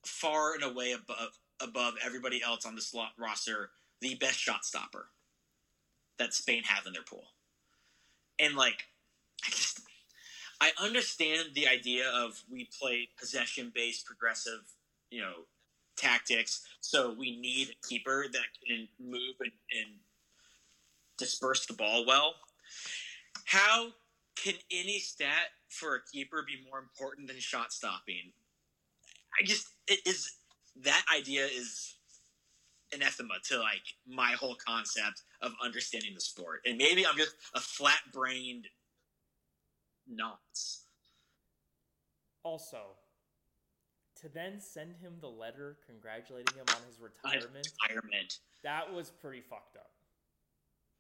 far and away above above everybody else on this roster the best shot stopper that Spain have in their pool. And like I just I understand the idea of we play possession based progressive, you know, tactics, so we need a keeper that can move and, and disperse the ball well. How can any stat for a keeper be more important than shot stopping? I just it is that idea is anathema to like my whole concept of understanding the sport. And maybe I'm just a flat brained nonce. Also, to then send him the letter congratulating him on his retirement, Retirement. that was pretty fucked up.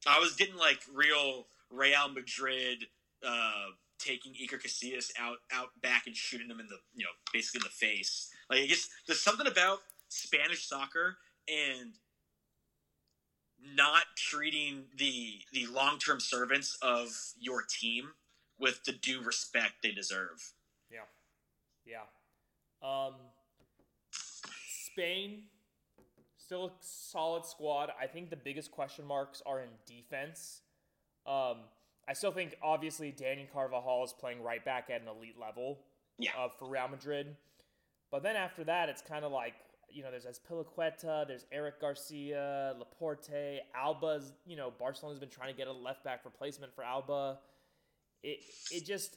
I was getting like real Real Madrid uh, taking Iker Casillas out out back and shooting him in the you know basically in the face. Like I guess there's something about Spanish soccer and not treating the the long term servants of your team with the due respect they deserve. Yeah. Yeah. Um, Spain, still a solid squad. I think the biggest question marks are in defense. Um, I still think, obviously, Dani Carvajal is playing right back at an elite level Yeah. uh, for Real Madrid. But then after that, it's kind of like, you know, there's Azpilicueta, there's Eric Garcia, Laporte, Alba's, you know, Barcelona's been trying to get a left back replacement for Alba. It, it just,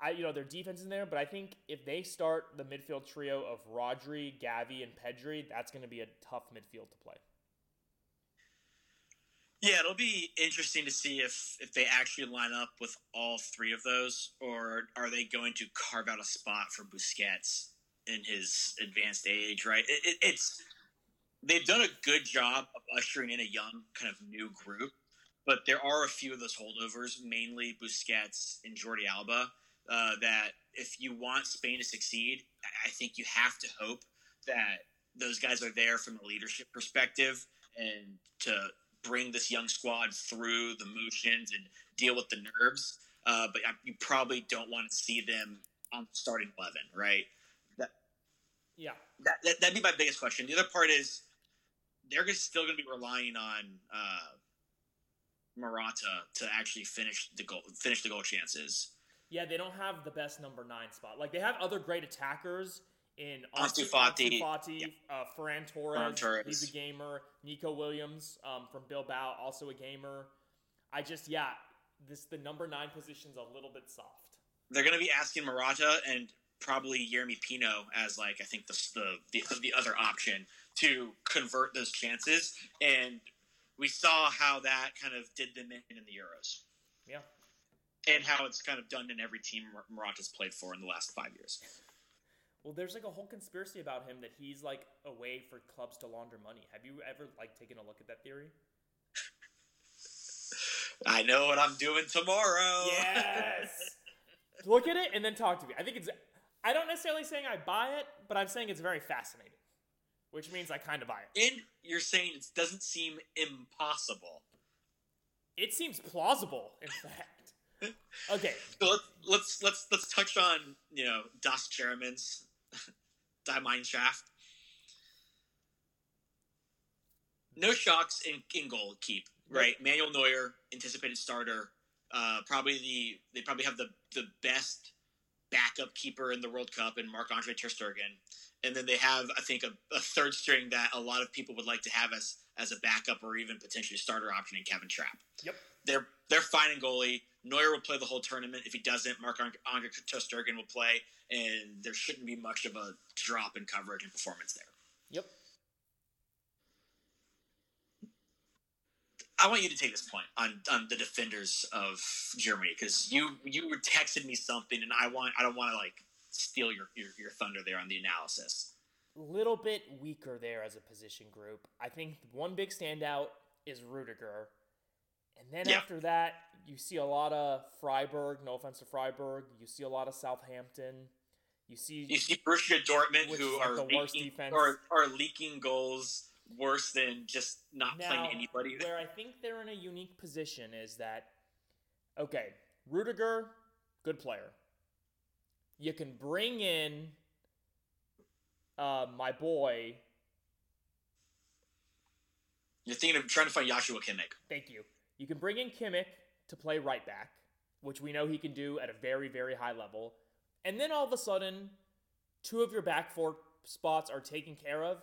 I you know their defense in there, but I think if they start the midfield trio of Rodri, Gavi, and Pedri, that's going to be a tough midfield to play. Yeah, it'll be interesting to see if if they actually line up with all three of those, or are they going to carve out a spot for Busquets in his advanced age? Right? It, it, it's they've done a good job of ushering in a young kind of new group, but there are a few of those holdovers, mainly Busquets and Jordi Alba, uh, that if you want Spain to succeed, I think you have to hope that those guys are there from a leadership perspective and to bring this young squad through the motions and deal with the nerves. Uh, but you probably don't want to see them on starting 11, right? That, Yeah. that, that, that'd be my biggest question. The other part is they're still going to be relying on uh, Morata to actually finish the goal, finish the goal chances. Yeah, they don't have the best number nine spot. Like they have other great attackers in Ansu Ansu Fati. Ansu Fati, uh, Ferran Torres, Ferran Torres. He's a gamer. Nico Williams um, from Bilbao, also a gamer. I just yeah, this the number nine position's a little bit soft. They're going to be asking Morata and probably Yeremy Pino as like I think the the the, the other option to convert those chances, and we saw how that kind of did them in in the Euros. Yeah. and how it's kind of done in every team Mor- Morata's played for in the last five years. Well, there's like a whole conspiracy about him that he's like a way for clubs to launder money. Have you ever like taken a look at that theory? I know what I'm doing tomorrow. Yes. Look at it and then talk to me. I think it's. I don't necessarily saying I buy it, but I'm saying it's very fascinating, which means I kind of buy it. And you're saying it doesn't seem impossible. It seems plausible, in fact. Okay, So let's let's let's let's touch on you know Das Germans, Die Mannschaft. No shocks in, in goal keep right. Manuel Neuer, anticipated starter. Uh, probably the they probably have the the best backup keeper in the World Cup and Marc Andre Ter Stegen, and then they have I think a, a third string that a lot of people would like to have as as a backup or even potentially starter option in Kevin Trapp Yep. they're they're fine in goalie. Neuer will play the whole tournament. If he doesn't, Mark Andre Tostergen will play, and there shouldn't be much of a drop in coverage and performance there. Yep. I want you to take this point on, on the defenders of Germany because you you were texted me something, and I want I don't want to like steal your, your your thunder there on the analysis. Little bit weaker there as a position group. I think one big standout is Rudiger. And then Yeah. after that, you see a lot of Freiburg. No offense to Freiburg. You see a lot of Southampton. You see. You see Borussia Dortmund, who like are the worst leaking defense. are, are leaking goals worse than just not Now, playing anybody. where I think they're in a unique position is that, okay, Rudiger, good player. You can bring in uh, my boy. You're thinking of trying to find Joshua Kimmich. Thank you. You can bring in Kimmich to play right back, which we know he can do at a very, very high level. And then all of a sudden, two of your back four spots are taken care of.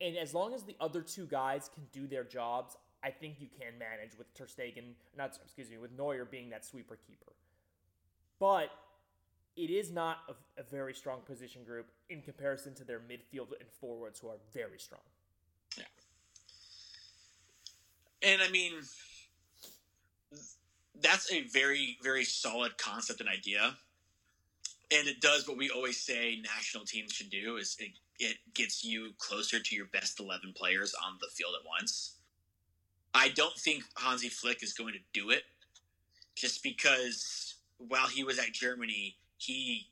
And as long as the other two guys can do their jobs, I think you can manage with Ter Stegen, not excuse me, with Neuer being that sweeper keeper. But it is not a, a very strong position group in comparison to their midfield and forwards who are very strong. Yeah. And I mean, that's a very, very solid concept and idea. And it does what we always say national teams should do is it, it gets you closer to your best 11 players on the field at once. I don't think Hansi Flick is going to do it just because while he was at Germany, he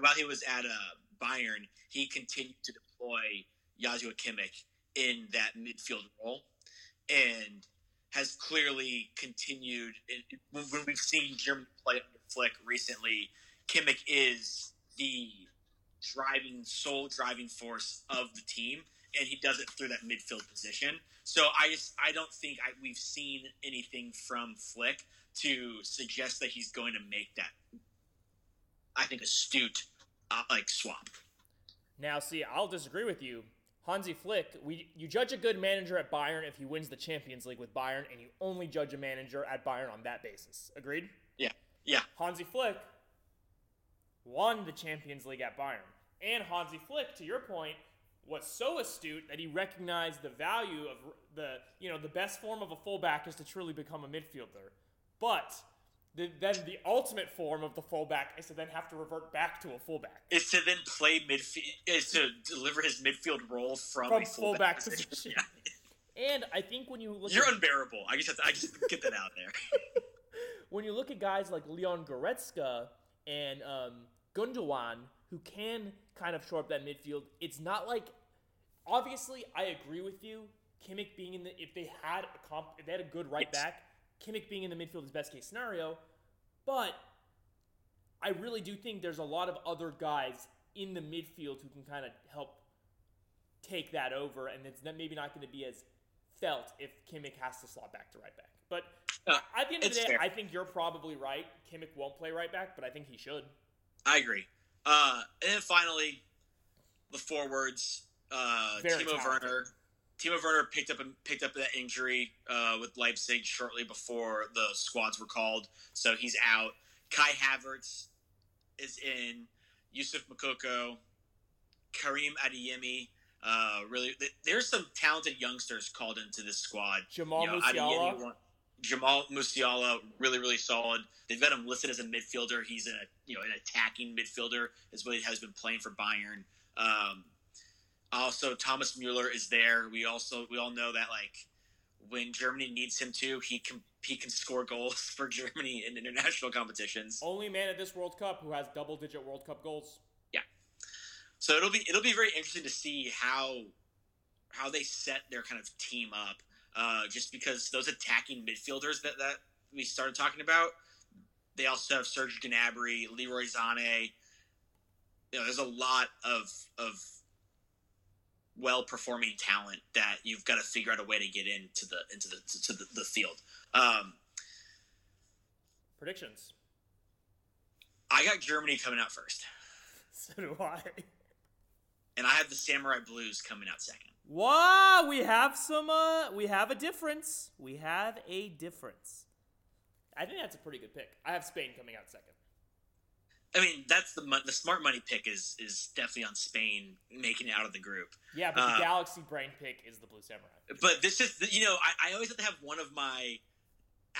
while he was at uh, Bayern, he continued to deploy Joshua Kimmich in that midfield role and has clearly continued. When we've seen Germany play under Flick recently, Kimmich is the driving, sole driving force of the team, and he does it through that midfield position. So I just I don't think I, we've seen anything from Flick to suggest that he's going to make that. I think astute uh, like swap. Now, see, I'll disagree with you. Hansi Flick, we you judge a good manager at Bayern if he wins the Champions League with Bayern, and you only judge a manager at Bayern on that basis. Agreed? Yeah, yeah. Hansi Flick won the Champions League at Bayern. And Hansi Flick, to your point, was so astute that he recognized the value of the, you know, the best form of a fullback is to truly become a midfielder. But the, then the ultimate form of the fullback is to then have to revert back to a fullback. Is to then play midfield is to deliver his midfield role from, From a fullback position. Yeah. And I think when you look You're at, unbearable. I just have to, I just get that out there. when you look at guys like Leon Goretzka and um, Gundogan, who can kind of shore up that midfield, it's not like. Obviously, I agree with you. Kimmich being in the if they had a comp, if they had a good right Yes. back, Kimmich being in the midfield is best case scenario. But I really do think there's a lot of other guys in the midfield who can kind of help take that over, and it's maybe not going to be as felt if Kimmich has to slot back to right back. But Uh, at the end of the day, fair. I think you're probably right. Kimmich won't play right back, but I think he should. I agree. Uh, and then finally, the forwards. Uh, Very Timo talented. Werner. Timo Werner picked up and picked up that injury uh, with Leipzig shortly before the squads were called, so he's out. Kai Havertz is in. Youssoufa Moukoko, Karim Adeyemi. Uh, really, th- there's some talented youngsters called into this squad. Jamal You know, Musiala. Adeyemi Jamal Musiala, really, really solid. They've got him listed as a midfielder. He's a you know an attacking midfielder, is what he has been playing for Bayern. Um, also, Thomas Mueller is there. We also we all know that like when Germany needs him to, he can he can score goals for Germany in international competitions. Only man at this World Cup who has double digit World Cup goals. Yeah. So it'll be it'll be very interesting to see how how they set their kind of team up. Uh, just because those attacking midfielders that, that we started talking about, they also have Serge Gnabry, Leroy Sané. You know, there's a lot of of well performing talent that you've got to figure out a way to get into the into the to the, the field. Um, Predictions. I got Germany coming out first, So do I. and I have the Samurai Blues coming out second. Wow, we have some. Uh, we have a difference. We have a difference. I think that's a pretty good pick. I have Spain coming out second. I mean, that's the the smart money pick is is definitely on Spain making it out of the group. Yeah, but Uh, the Galaxy brain pick is the Blue Samurai. But this is you know I, I always have to have one of my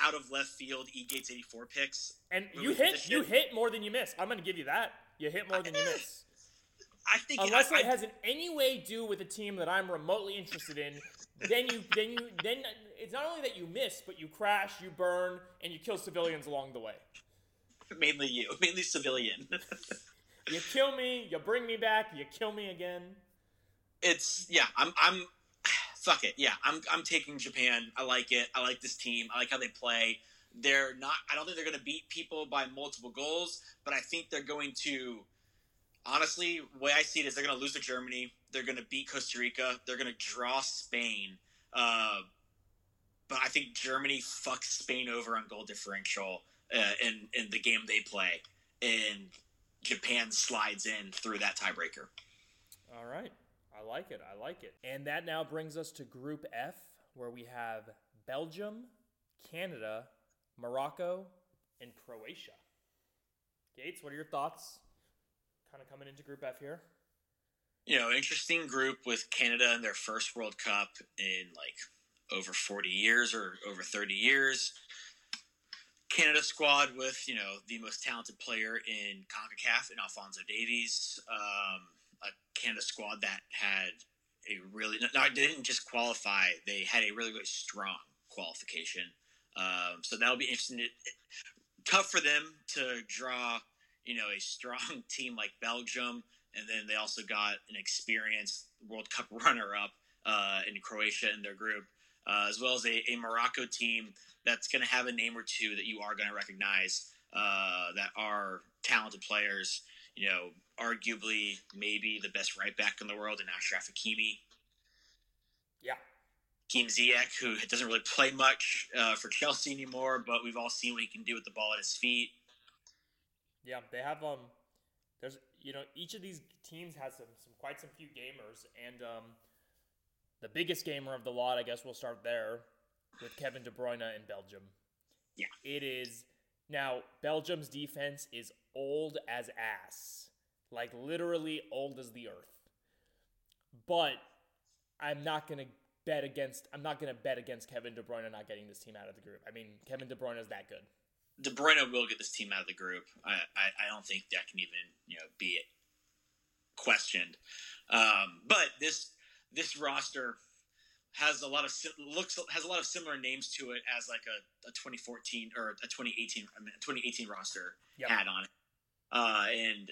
out of left field E Gates eighty four picks. And you hit. You hit more than you miss. I'm gonna give you that. You hit more than you miss. I think Unless I, it has in any way do with a team that I'm remotely interested in, then you then you then it's not only that you miss, but you crash, you burn, and you kill civilians along the way. mainly you, mainly civilian. You kill me, you bring me back, you kill me again. it's yeah. I'm I'm fuck it. Yeah, I'm I'm taking Japan. I like it. I like this team. I like how they play. They're not. I don't think they're going to beat people by multiple goals, but I think they're going to. Honestly, way I see it is they're going to lose to Germany. They're going to beat Costa Rica. They're going to draw Spain. Uh, but I think Germany fucks Spain over on goal differential uh, in in the game they play, and Japan slides in through that tiebreaker. All right. I like it. I like it. And that now brings us to Group F, where we have Belgium, Canada, Morocco, and Croatia. Gates, what are your thoughts? Kind of coming into Group F here. you know, interesting group with Canada in their first World Cup in like over 40 years or over 30 years. Canada squad with, you know, the most talented player in CONCACAF in Alfonso Davies. Um, a Canada squad that had a really, no, they didn't just qualify, they had a really, really strong qualification. Um, so that'll be interesting. It, it- tough for them to draw, you know, a strong team like Belgium and then they also got an experienced World Cup runner-up uh, in Croatia in their group, uh, as well as a, a Morocco team that's going to have a name or two that you are going to recognize uh, that are talented players. You know, arguably maybe the best right back in the world in Achraf Hakimi. Yeah. Keem Ziyech, who doesn't really play much uh, for Chelsea anymore, but we've all seen what he can do with the ball at his feet. Yeah, they have um there's you know, each of these teams has some, some quite some few gamers and um the biggest gamer of the lot, I guess we'll start there with Kevin De Bruyne in Belgium. Yeah. It is now Belgium's defense is old as ass. Like literally old as the earth. But I'm not going to bet against I'm not going to bet against Kevin De Bruyne not getting this team out of the group. I mean, Kevin De Bruyne is that good. De Bruyne will get this team out of the group. I, I, I don't think that can even you know be questioned. Um, but this this roster has a lot of looks has a lot of similar names to it as like a, a 2014 or a 2018 I mean, a 2018 roster Yep. had on it. Uh, and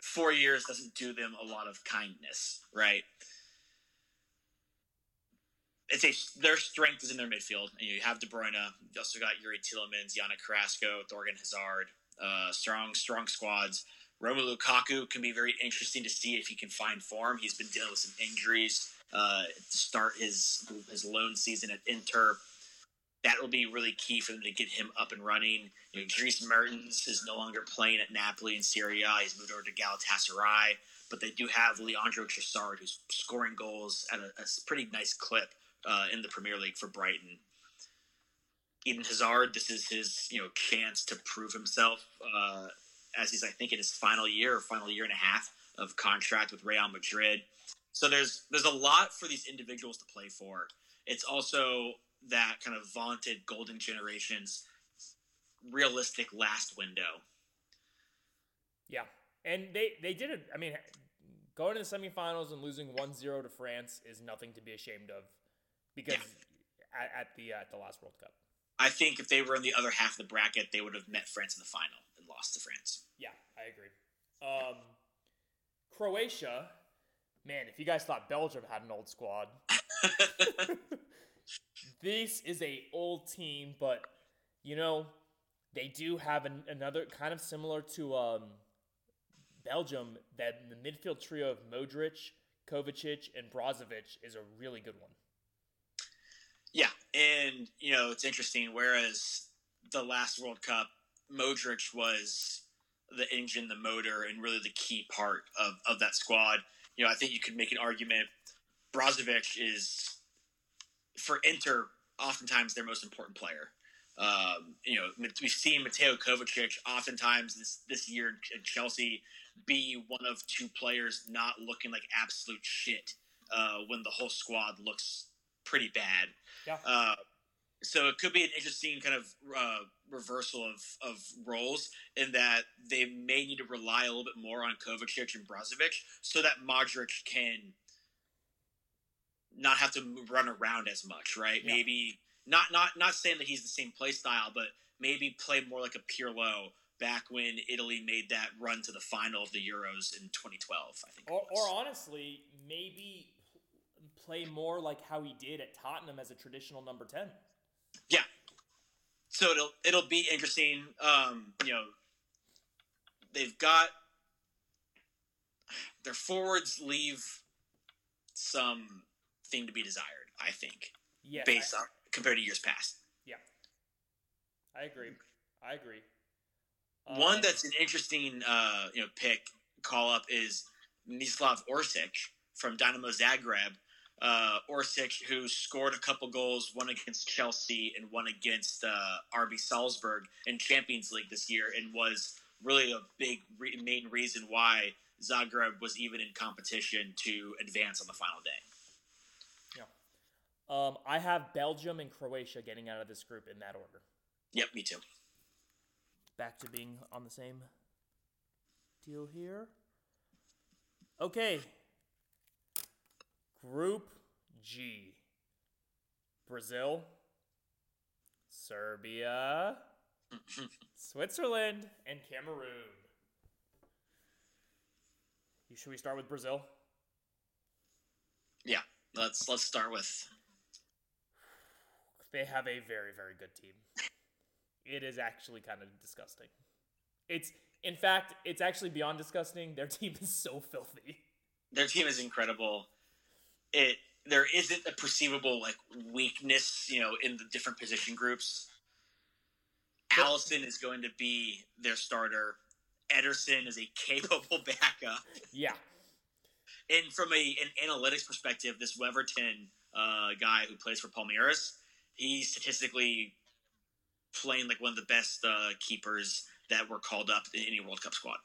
four years doesn't do them a lot of kindness, right? It's a their strength is in their midfield. And you have De Bruyne. You also got Youri Tielemans, Yana Carrasco, Thorgan Hazard. Uh, strong, strong squads. Romelu Lukaku can be very interesting to see if he can find form. He's been dealing with some injuries uh, to start his his loan season at Inter. That will be really key for them to get him up and running. You know, Dries Mertens is no longer playing at Napoli in Serie A. He's moved over to Galatasaray, but they do have Leandro Trossard, who's scoring goals at a, a pretty nice clip uh, in the Premier League for Brighton. Eden Hazard, this is his you know chance to prove himself uh, as he's I think in his final year or final year and a half of contract with Real Madrid. So there's there's a lot for these individuals to play for. It's also that kind of vaunted golden generations realistic last window. Yeah, and they they did it. I mean, going to the semifinals and losing 1-0 to France is nothing to be ashamed of, because at, at the uh, at the last World Cup. I think if they were in the other half of the bracket, they would have met France in the final and lost to France. Yeah, I agree. Um, Croatia, man, if you guys thought Belgium had an old squad, this is a old team, but you know they do have an, another kind of similar to um, Belgium. That the midfield trio of Modric, Kovacic, and Brozovic is a really good one. Yeah, and you know it's interesting. Whereas the last World Cup, Modric was the engine, the motor, and really the key part of, of that squad. You know, I think you could make an argument. Brozovic is for Inter oftentimes their most important player. Um, you know, we've seen Mateo Kovacic oftentimes this this year in Chelsea be one of two players not looking like absolute shit uh, when the whole squad looks pretty bad. Yeah. Uh, so it could be an interesting kind of uh, reversal of, of roles in that they may need to rely a little bit more on Kovacic and Brozovic so that Modric can not have to run around as much, right? Yeah. Maybe not not not saying that he's the same play style, but maybe play more like a Pirlo back when Italy made that run to the final of the Euros in 2012. I think. Or, or honestly, maybe play more like how he did at Tottenham as a traditional number 10. Yeah. So it'll it'll be interesting. Um, you know, they've got their forwards leave some thing to be desired. I think Yeah. based on compared to years past. Yeah. I agree. I agree. One Um, that's an interesting uh, you know pick call up is Mislav Orsic from Dynamo Zagreb. Uh, Orsic, who scored a couple goals, one against Chelsea and one against uh, RB Salzburg in Champions League this year, and was really a big re- main reason why Zagreb was even in competition to advance on the final day. Yeah, um, I have Belgium and Croatia getting out of this group in that order. Yep, me too. Back to being on the same deal here. Okay. Group G Brazil, Serbia, Switzerland, and Cameroon. Should we start with Brazil? Yeah, let's let's start with They have a very, very good team. It is actually kind of disgusting. It's, in fact, it's actually beyond disgusting. Their team is so filthy. their team is incredible. It there isn't a perceivable like weakness, you know, in the different position groups. Alisson is going to be their starter. Ederson is a capable backup. Yeah. And from a an analytics perspective, this Weverton uh, guy who plays for Palmeiras, he's statistically playing like one of the best uh, keepers that were called up in any World Cup squad.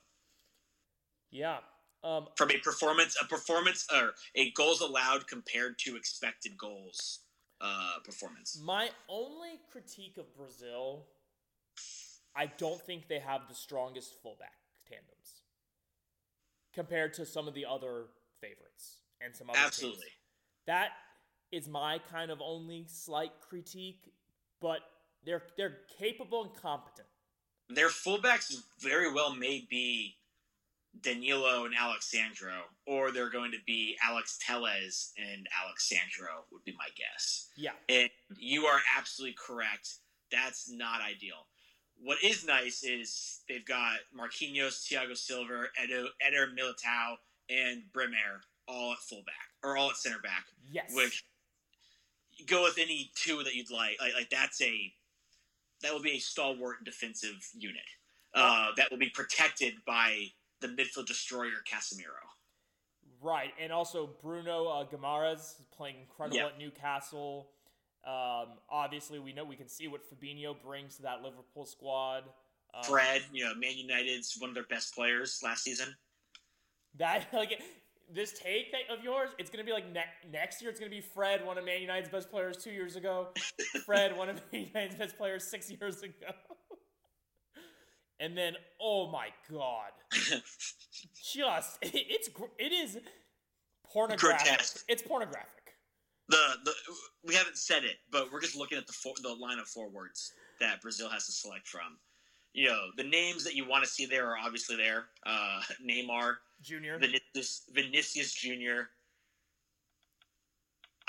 Yeah. Um, from a performance a performance or a goals allowed compared to expected goals uh, performance. my only critique of Brazil, I don't think they have the strongest fullback tandems compared to some of the other favorites and some other teams. Absolutely. That is my kind of only slight critique, but they're they're capable and competent. Their fullbacks very well may be Danilo and Alex Sandro, or they're going to be Alex Telles and Alex Sandro, would be my guess. Yeah. And you are absolutely correct. That's not ideal. What is nice is they've got Marquinhos, Thiago Silva, Edo, Eder Militao, and Bremer all at fullback or all at center back. Yes. Which go with any two that you'd like. Like, like that's a that will be a stalwart defensive unit uh, that will be protected by the midfield destroyer Casemiro. Right, and also Bruno uh, playing incredible Yeah. at Newcastle. Um, obviously, we know we can see what Fabinho brings to that Liverpool squad. Um, Fred, you know, Man United's one of their best players last season. that like this take of yours, it's gonna be like ne- next year. It's gonna be Fred, one of Man United's best players two years ago. Fred, one of Man United's best players six years ago. And then, oh my god, just it's it is pornographic. Grotesque. It's pornographic. the the we haven't said it, but we're just looking at the for, the line of forwards that Brazil has to select from. You know, the names that you want to see there are obviously there. Uh, Neymar, Junior. Vinicius, Vinicius Junior.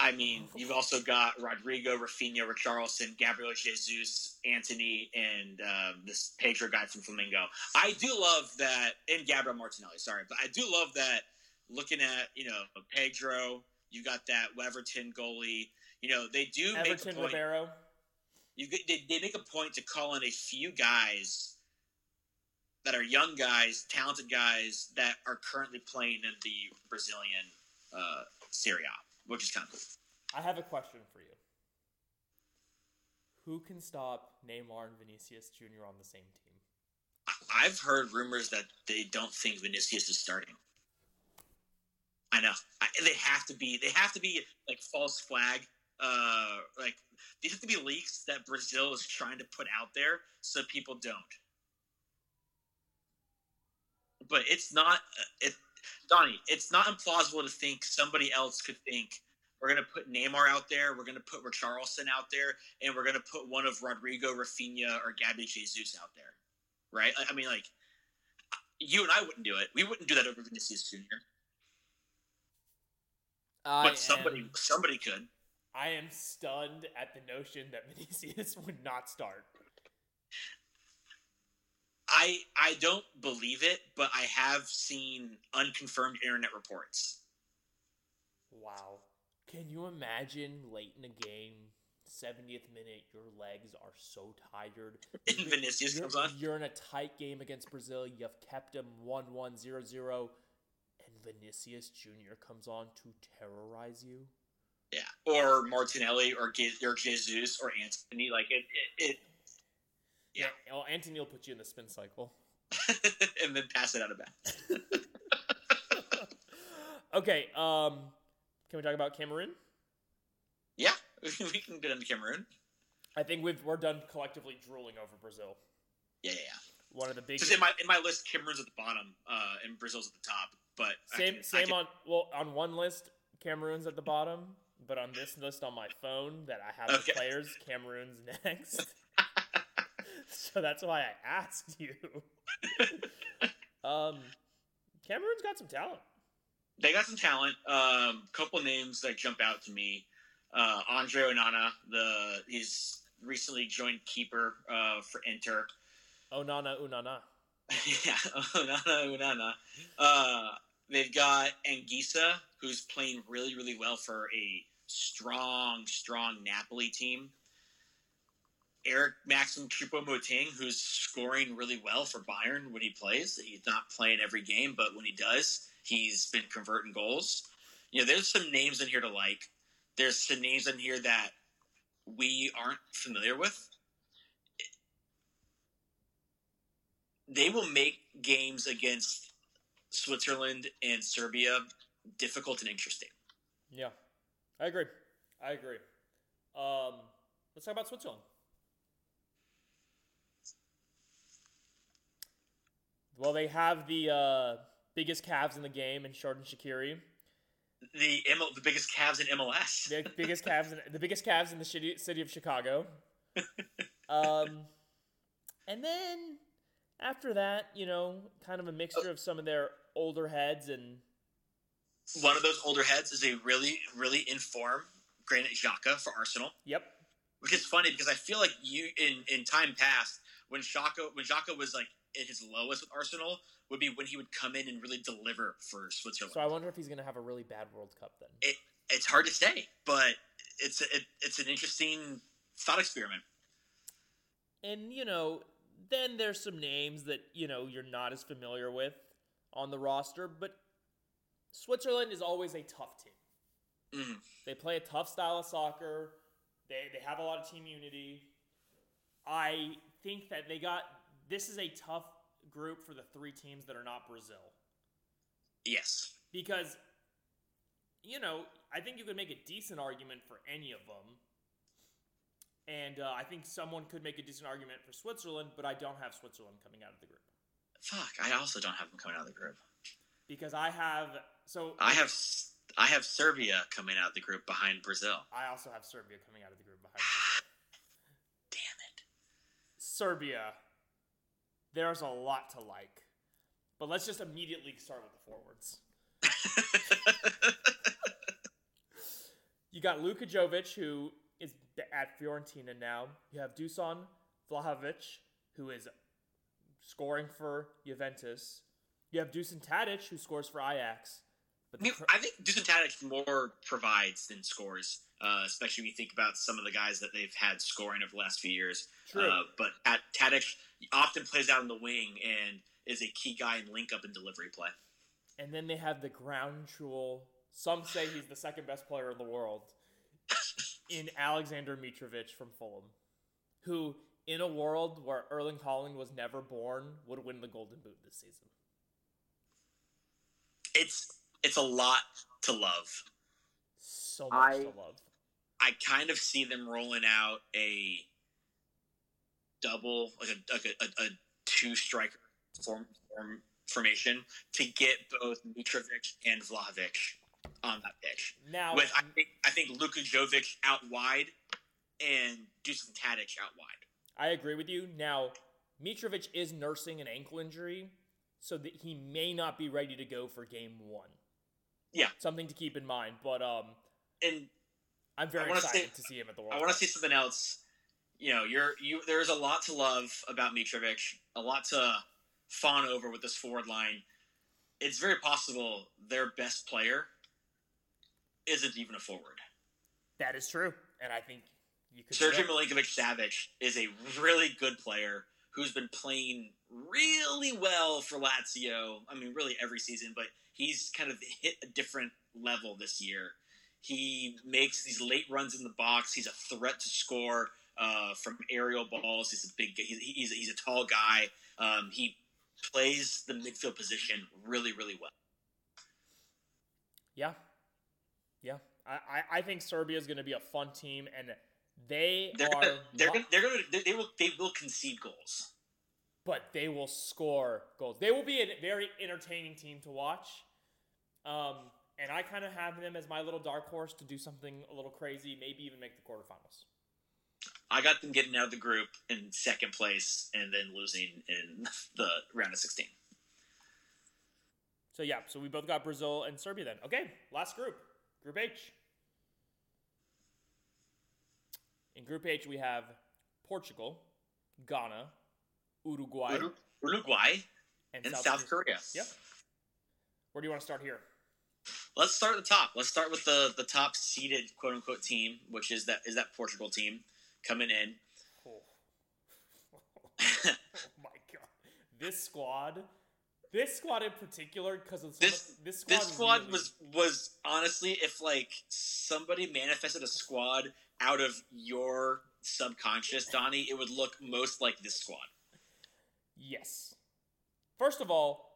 I mean, you've also got Rodrigo, Rafinha, Richarlison, Gabriel Jesus, Antony, and uh, this Pedro guy from Flamengo. I do love that, and Gabriel Martinelli. Sorry, but I do love that. Looking at you know Pedro, you got that Weverton goalie. You know they do make a Everton point. Ribeiro. You they, they make a point to call in a few guys that are young guys, talented guys that are currently playing in the Brazilian uh, Serie A, which is kind of cool. I have a question for you. Who can stop Neymar and Vinicius Jr. on the same team? I've heard rumors that they don't think Vinicius is starting. I know I, they have to be. They have to be like false flag. Uh, like these have to be leaks that Brazil is trying to put out there so people don't. But it's not. uh, It, Donnie, it's not implausible to think somebody else could think we're going to put Neymar out there, we're going to put Richarlison out there, and we're going to put one of Rodrigo, Rafinha, or Gabby Jesus out there right? I- mean, like you and I wouldn't do it. We wouldn't do that over Vinicius Junior. I But somebody, am, somebody could. I am stunned at the notion that Vinicius would not start. I I don't believe it, but I have seen unconfirmed internet reports. Wow. Can you imagine late in the game, 70th minute, your legs are so tired. And Vinicius you're, comes on. You're in a tight game against Brazil. You've kept them 1 1 0 0. And Vinicius Jr. comes on to terrorize you. Yeah, or Martinelli, or or Jesus, or Antony. Like it, it, it Yeah. Well, Antony will put you in the spin cycle. and then pass it out of bounds. okay. Um, can we talk about Cameroon? Yeah, we can get into Cameroon. I think we've we're done collectively drooling over Brazil. Yeah, yeah, yeah. One of the biggest. Just in my in my list, Cameroon's at the bottom, uh, and Brazil's at the top. But Same can- same can- on well on one list, Cameroon's at the bottom, but on this list on my phone that I have the players, Cameroon's next. So that's why I asked you. um, Cameroon's got some talent. they got some talent. Um, couple names that jump out to me. Uh, Andre Onana, the he's recently joined keeper uh, for Inter. Onana Unana. yeah, Onana Onana. Uh, they've got Anguissa, who's playing really, really well for a strong, strong Napoli team. Eric Maxim Choupo-Moting, who's scoring really well for Bayern when he plays. He's not playing every game, but when he does, he's been converting goals. You know, there's some names in here to like. There's some names in here that we aren't familiar with. They will make games against Switzerland and Serbia difficult and interesting. Yeah, I agree. I agree. Um, let's talk about Switzerland. Well, they have the uh, biggest calves in the game in Xherdan Shaqiri. the ML, the biggest calves in MLS. The biggest calves in, the biggest Cavs in the city, city of Chicago. Um, and then after that, you know, kind of a mixture of some of their older heads and One of those older heads is a really, really informed Granit Xhaka for Arsenal, yep, which is funny because I feel like you in in time past when Xhaka when Xhaka was like at his lowest with Arsenal would be when he would come in and really deliver for Switzerland. So I wonder if he's gonna have a really bad World Cup then. it, it's hard to say, but it's it, it's an interesting thought experiment. And you know, then there's some names that you know you're not as familiar with on the roster, but Switzerland is always a tough team. Mhm. They play a tough style of soccer. They they have a lot of team unity. I think that they got this is a tough group for the three teams that are not Brazil Yes, because you know I think you could make a decent argument for any of them, and uh, I think someone could make a decent argument for Switzerland, but I don't have Switzerland coming out of the group fuck. I also don't have them coming out of the group. because I have so I have I have Serbia coming out of the group behind Brazil. I also have Serbia coming out of the group behind Brazil. Damn it. Serbia, there's a lot to like, but let's just immediately start with the forwards. You got Luka Jovic, who is at Fiorentina now. You have Dusan Vlahovic, who is scoring for Juventus. You have Dusan Tadic, who scores for Ajax. But I mean, cr- I think Dusan Tadic more provides than scores, uh, especially when you think about some of the guys that they've had scoring over the last few years. True. Uh, but Tad- Tadic often plays out on the wing and is a key guy in link up and delivery play. and then they have the ground jewel. Some say he's the second best player in the world in Alexander Mitrovic from Fulham, who, in a world where Erling Haaland was never born, would win the Golden Boot this season. It's it's a lot to love. So much I- to love. I kind of see them rolling out a double, like a like a, a, a two striker form, form formation to get both Mitrovic and Vlahovic on that pitch. Now, With I think I think Luka Jovic out wide and Dusan Tadic out wide. I agree with you. Now, Mitrovic is nursing an ankle injury, so that he may not be ready to go for game one. Yeah. Something to keep in mind. But um, And I'm very excited to see him at the World I want to see something else. You know, you're you. There's a lot to love about Mitrovic, a lot to fawn over with this forward line. It's very possible their best player isn't even a forward. That is true, and I think you could. Sergio. Milinkovic Savic is a really good player who's been playing really well for Lazio. I mean, really every season, but he's kind of hit a different level this year. He makes these late runs in the box. He's a threat to score uh, from aerial balls. He's a big. He's he's a, he's a tall guy. Um, he plays the midfield position really, really well. Yeah, yeah. I, I, think Serbia is going to be a fun team, and they They're are. gonna, they're not- gonna, they're gonna, they, they will, they will concede goals. but they will score goals. They will be a very entertaining team to watch. Um, and I kind of have them as my little dark horse to do something a little crazy, maybe even make the quarterfinals. I got them getting out of the group in second place and then losing in the round of 16. So yeah, so we both got Brazil and Serbia then. Okay, last group, Group H. In Group H, we have Portugal, Ghana, Uruguay, Uruguay and, and South, Korea. Yep. Where do you want to start here? Let's start at the top. Let's start with the, the top seeded quote unquote team, which is that is that Portugal team coming in. Oh. oh my god, this squad, this squad in particular, because of This- this squad, this squad really- was was honestly if like somebody manifested a squad out of your subconscious, Donnie, it would look most like this squad. Yes. First of all,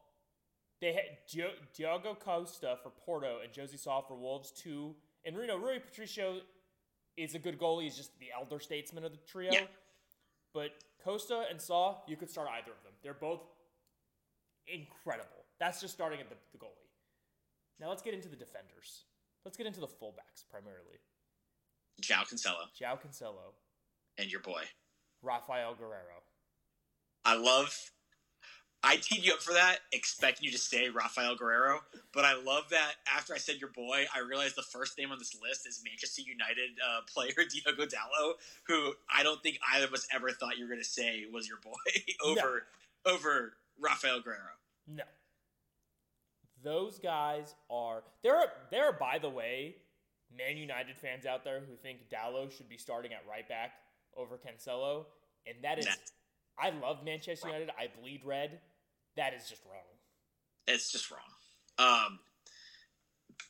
they had Dio- Diogo Costa for Porto and José Sá for Wolves, two. And Reno Rui Patricio is a good goalie. He's just the elder statesman of the trio. Yeah. But Costa and Sá, you could start either of them. They're both incredible. That's just starting at the, the goalie. Now let's get into the defenders. Let's get into the fullbacks primarily. João Cancelo João Cancelo, and your boy. Raphael Guerreiro. I love. I teed you up for that, expecting you to say Raphael Guerreiro, but I love that after I said your boy, I realized the first name on this list is Manchester United uh, player Diogo Dalot, who I don't think either of us ever thought you were going to say was your boy over over Raphael Guerreiro. No. Those guys are there are there are by the way, Man United fans out there who think Dalot should be starting at right back over Cancelo, and that is Nah. I love Manchester United. I bleed red. That is just wrong. It's just wrong. Um,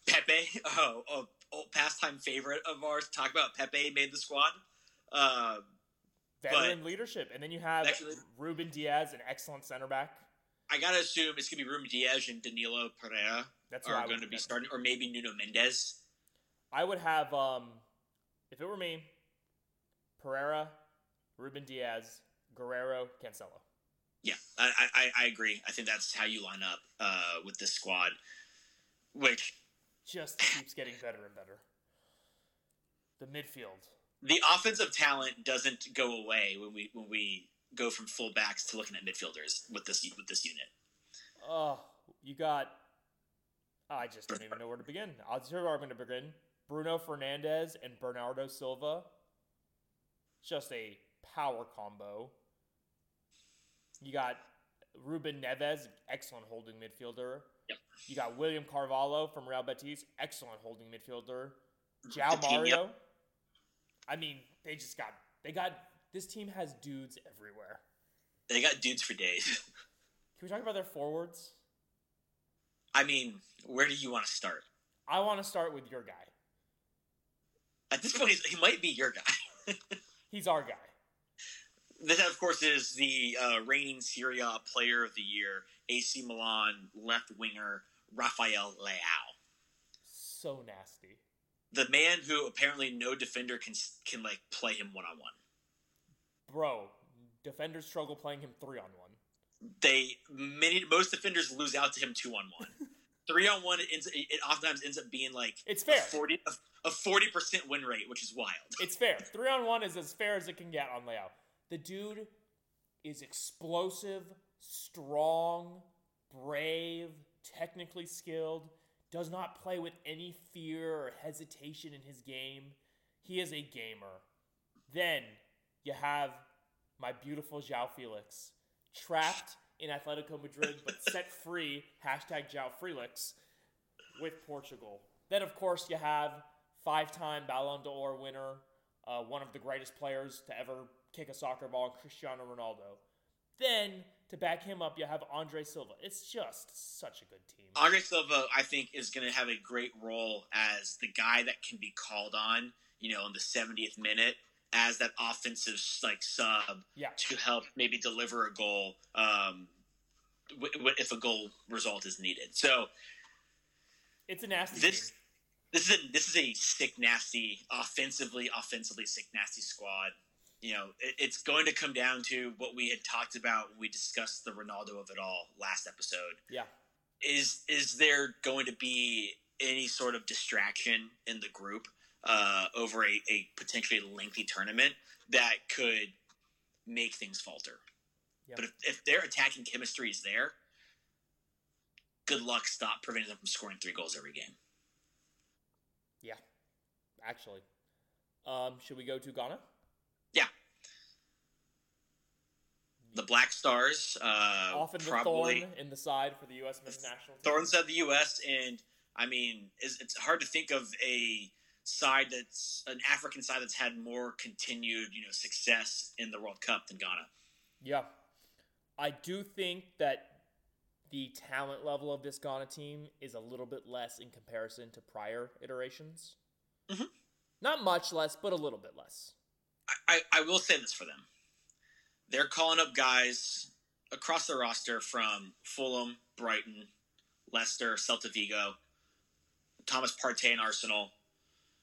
Pepe, oh, oh, old pastime favorite of ours. Talk about Pepe made the squad. Um, Veteran leadership. And then you have Actually- Ruben Dias, an excellent center back. I gotta assume it's gonna be Ruben Dias and Danilo Pereira That's are going to be that- starting, or maybe Nuno Mendes. I would have um if it were me, Pereira, Ruben Dias, Guerreiro, Cancelo. Yeah, I, I, I agree. I think that's how you line up uh, with this squad, which Just keeps getting better and better. The midfield. the offensive talent doesn't go away when we when we go from fullbacks to looking at midfielders with this with this unit. Oh, you got. I just don't even know where to begin. I'll tell you where I'm going to begin. Bruno Fernandes and Bernardo Silva. Just a power combo. You got Ruben Neves, excellent holding midfielder. Yep. You got William Carvalho from Real Betis, excellent holding midfielder. João. Mario. I mean, they just got they got this team has dudes everywhere. They got dudes for days. Can we talk about their forwards? I mean, where do you want to start? I want to start with your guy. At this point, he might be your guy. He's our guy. This, of course, is the uh, reigning Serie A Player of the Year, AC Milan left winger Rafael Leao. So nasty. the man who apparently no defender can can like play him one on one. Bro, defenders struggle playing him three on one. They many most defenders lose out to him two on one. Three on one, it, ends, it oftentimes ends up being like It's a fair. forty a forty percent win rate, which is wild. It's fair. Three on one is as fair as it can get on layout. The dude is explosive, strong, brave, technically skilled, does not play with any fear or hesitation in his game. He is a gamer. Then you have my beautiful João Felix, trapped in Atletico Madrid but set free, hashtag João Felix, with Portugal. Then, of course, you have five time Ballon d'Or winner, uh, one of the greatest players to ever kick a soccer ball, Cristiano Ronaldo. Then, to back him up, you have Andre Silva. It's just such a good team. Andre Silva, I think, is going to have a great role as the guy that can be called on, you know, in the 70th minute as that offensive like sub Yeah. to help maybe deliver a goal um, w- w- if a goal result is needed. So It's a nasty this team. this is a this is a sick nasty offensively offensively sick nasty squad. You know, it, it's going to come down to what we had talked about when we discussed the Ronaldo of it all last episode. Yeah. Is is there going to be any sort of distraction in the group uh, over a, a potentially lengthy tournament that could make things falter? Yeah. But if, if their attacking chemistry is there, good luck stop preventing them from scoring three goals every game. Yeah. Actually. Um, should we go to Ghana? Yeah. The Black Stars, uh, Often the probably thorn in the side for the U.S. men's national team. thorns of the U.S. and I mean, it's, it's hard to think of a side that's an African side that's had more continued, you know, success in the World Cup than Ghana. Yeah. I do think that the talent level of this Ghana team is a little bit less in comparison to prior iterations. Mhm. Not much less, but a little bit less. I, I, I will say this for them: they're calling up guys across the roster from Fulham, Brighton, Leicester, Celta Vigo, Thomas Partey and Arsenal,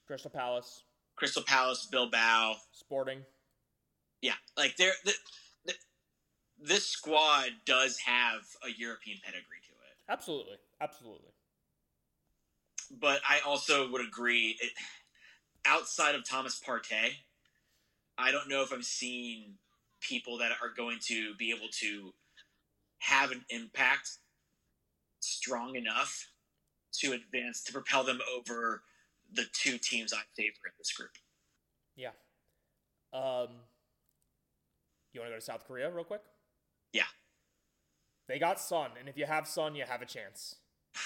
Crystal Palace, Crystal Palace, Bilbao, Sporting. Yeah, like they're the, the, this squad does have a European pedigree to it. Absolutely. Absolutely. but I also would agree. It, outside of Thomas Partey, I don't know if I'm seeing people that are going to be able to have an impact strong enough to advance to propel them over the two teams I favor in this group. Yeah. Um, you want to go to South Korea real quick? Yeah. They got Son, and if you have Son, you have a chance.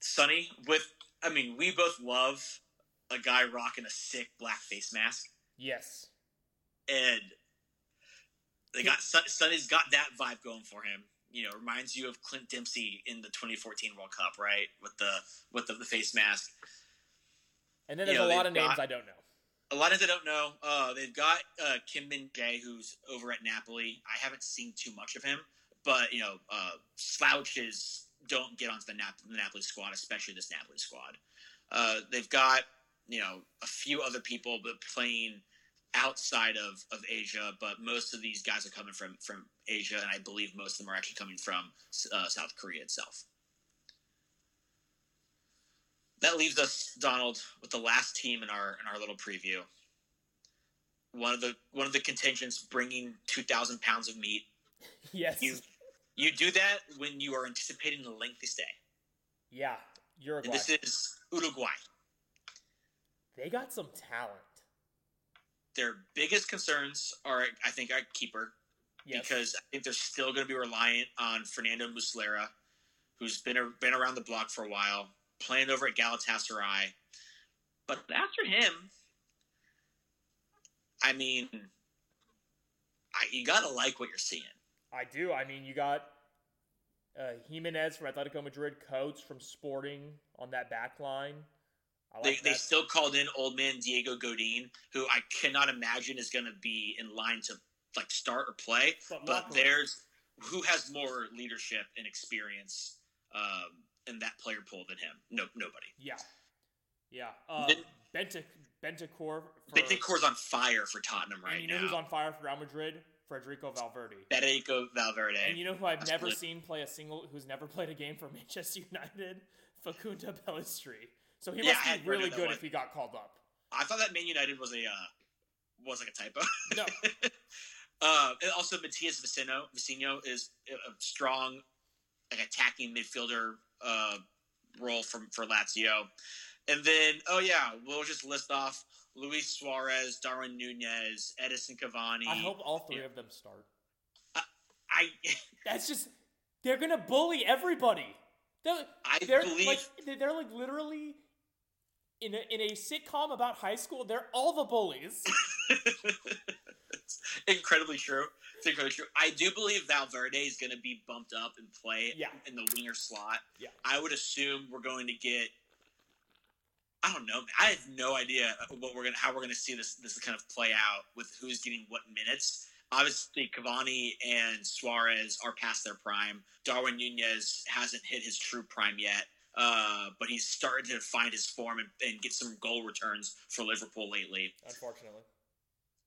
Sunny, with I mean, we both love a guy rocking a sick black face mask, Yes. and they got Son, Sunny's got that vibe going for him. You know, reminds you of Clint Dempsey in the 2014 World Cup, right? With the with the, the face mask. And then You there's know, a lot of names got- I don't know. A lot of names I don't know. Uh, they've got uh, Kim Min Jae, who's over at Napoli. I haven't seen too much of him, but you know, uh, slouches don't get onto the, Nap- the Napoli squad, especially this Napoli squad. Uh, they've got you know a few other people, but playing outside of, of Asia. But most of these guys are coming from from Asia, and I believe most of them are actually coming from uh, South Korea itself. That leaves us, Donald, with the last team in our in our little preview. One of the one of the contingents bringing two thousand pounds of meat. Yes. You you do that when you are anticipating a lengthy stay. yeah. Uruguay. And this is Uruguay. they got some talent. Their biggest concerns are, I think, our keeper Yes. because I think they're still going to be reliant on Fernando Muslera, who's been a, been around the block for a while, playing over at Galatasaray. But after him, I mean, I, you got to like what you're seeing. I do. I mean, you got uh, Giménez from Atletico Madrid, Coates from Sporting on that back line. I They, like they still called in old man Diego Godin, who I cannot imagine is going to be in line to like start or play. But But there's who has more leadership and experience um, in that player pool than him? No, nobody. Yeah. Yeah. Uh, Then- Benta- Bentancur. For, Bentancur's on fire for Tottenham right and you know now. who's on fire for Real Madrid? Federico Valverde. Federico Valverde. And you know who I've That's never good. seen play a single, who's never played a game for Manchester United? Facundo Pellistri. So he Yeah, must be really good if he got called up. I thought that Man United was a uh, was like a typo. No. uh, and also, Matias Vecino, Vecino is a strong, like attacking midfielder uh, role from for Lazio. And then, oh yeah, we'll just list off Luis Suarez, Darwin Nunez, Edinson Cavani. I hope all three yeah. of them start. I That's just they're gonna bully everybody. They're, I they're believe like they're like literally in a, in a sitcom about high school. They're all the bullies. it's incredibly true. It's incredibly true. I do believe Valverde is going to be bumped up and play Yeah. in the winger slot. Yeah. I would assume we're going to get. I don't know. I have no idea what we're gonna how we're gonna see this this kind of play out with who's getting what minutes. Obviously, Cavani and Suarez are past their prime. Darwin Nunez hasn't hit his true prime yet, uh, but he's starting to find his form and, and get some goal returns for Liverpool lately Unfortunately.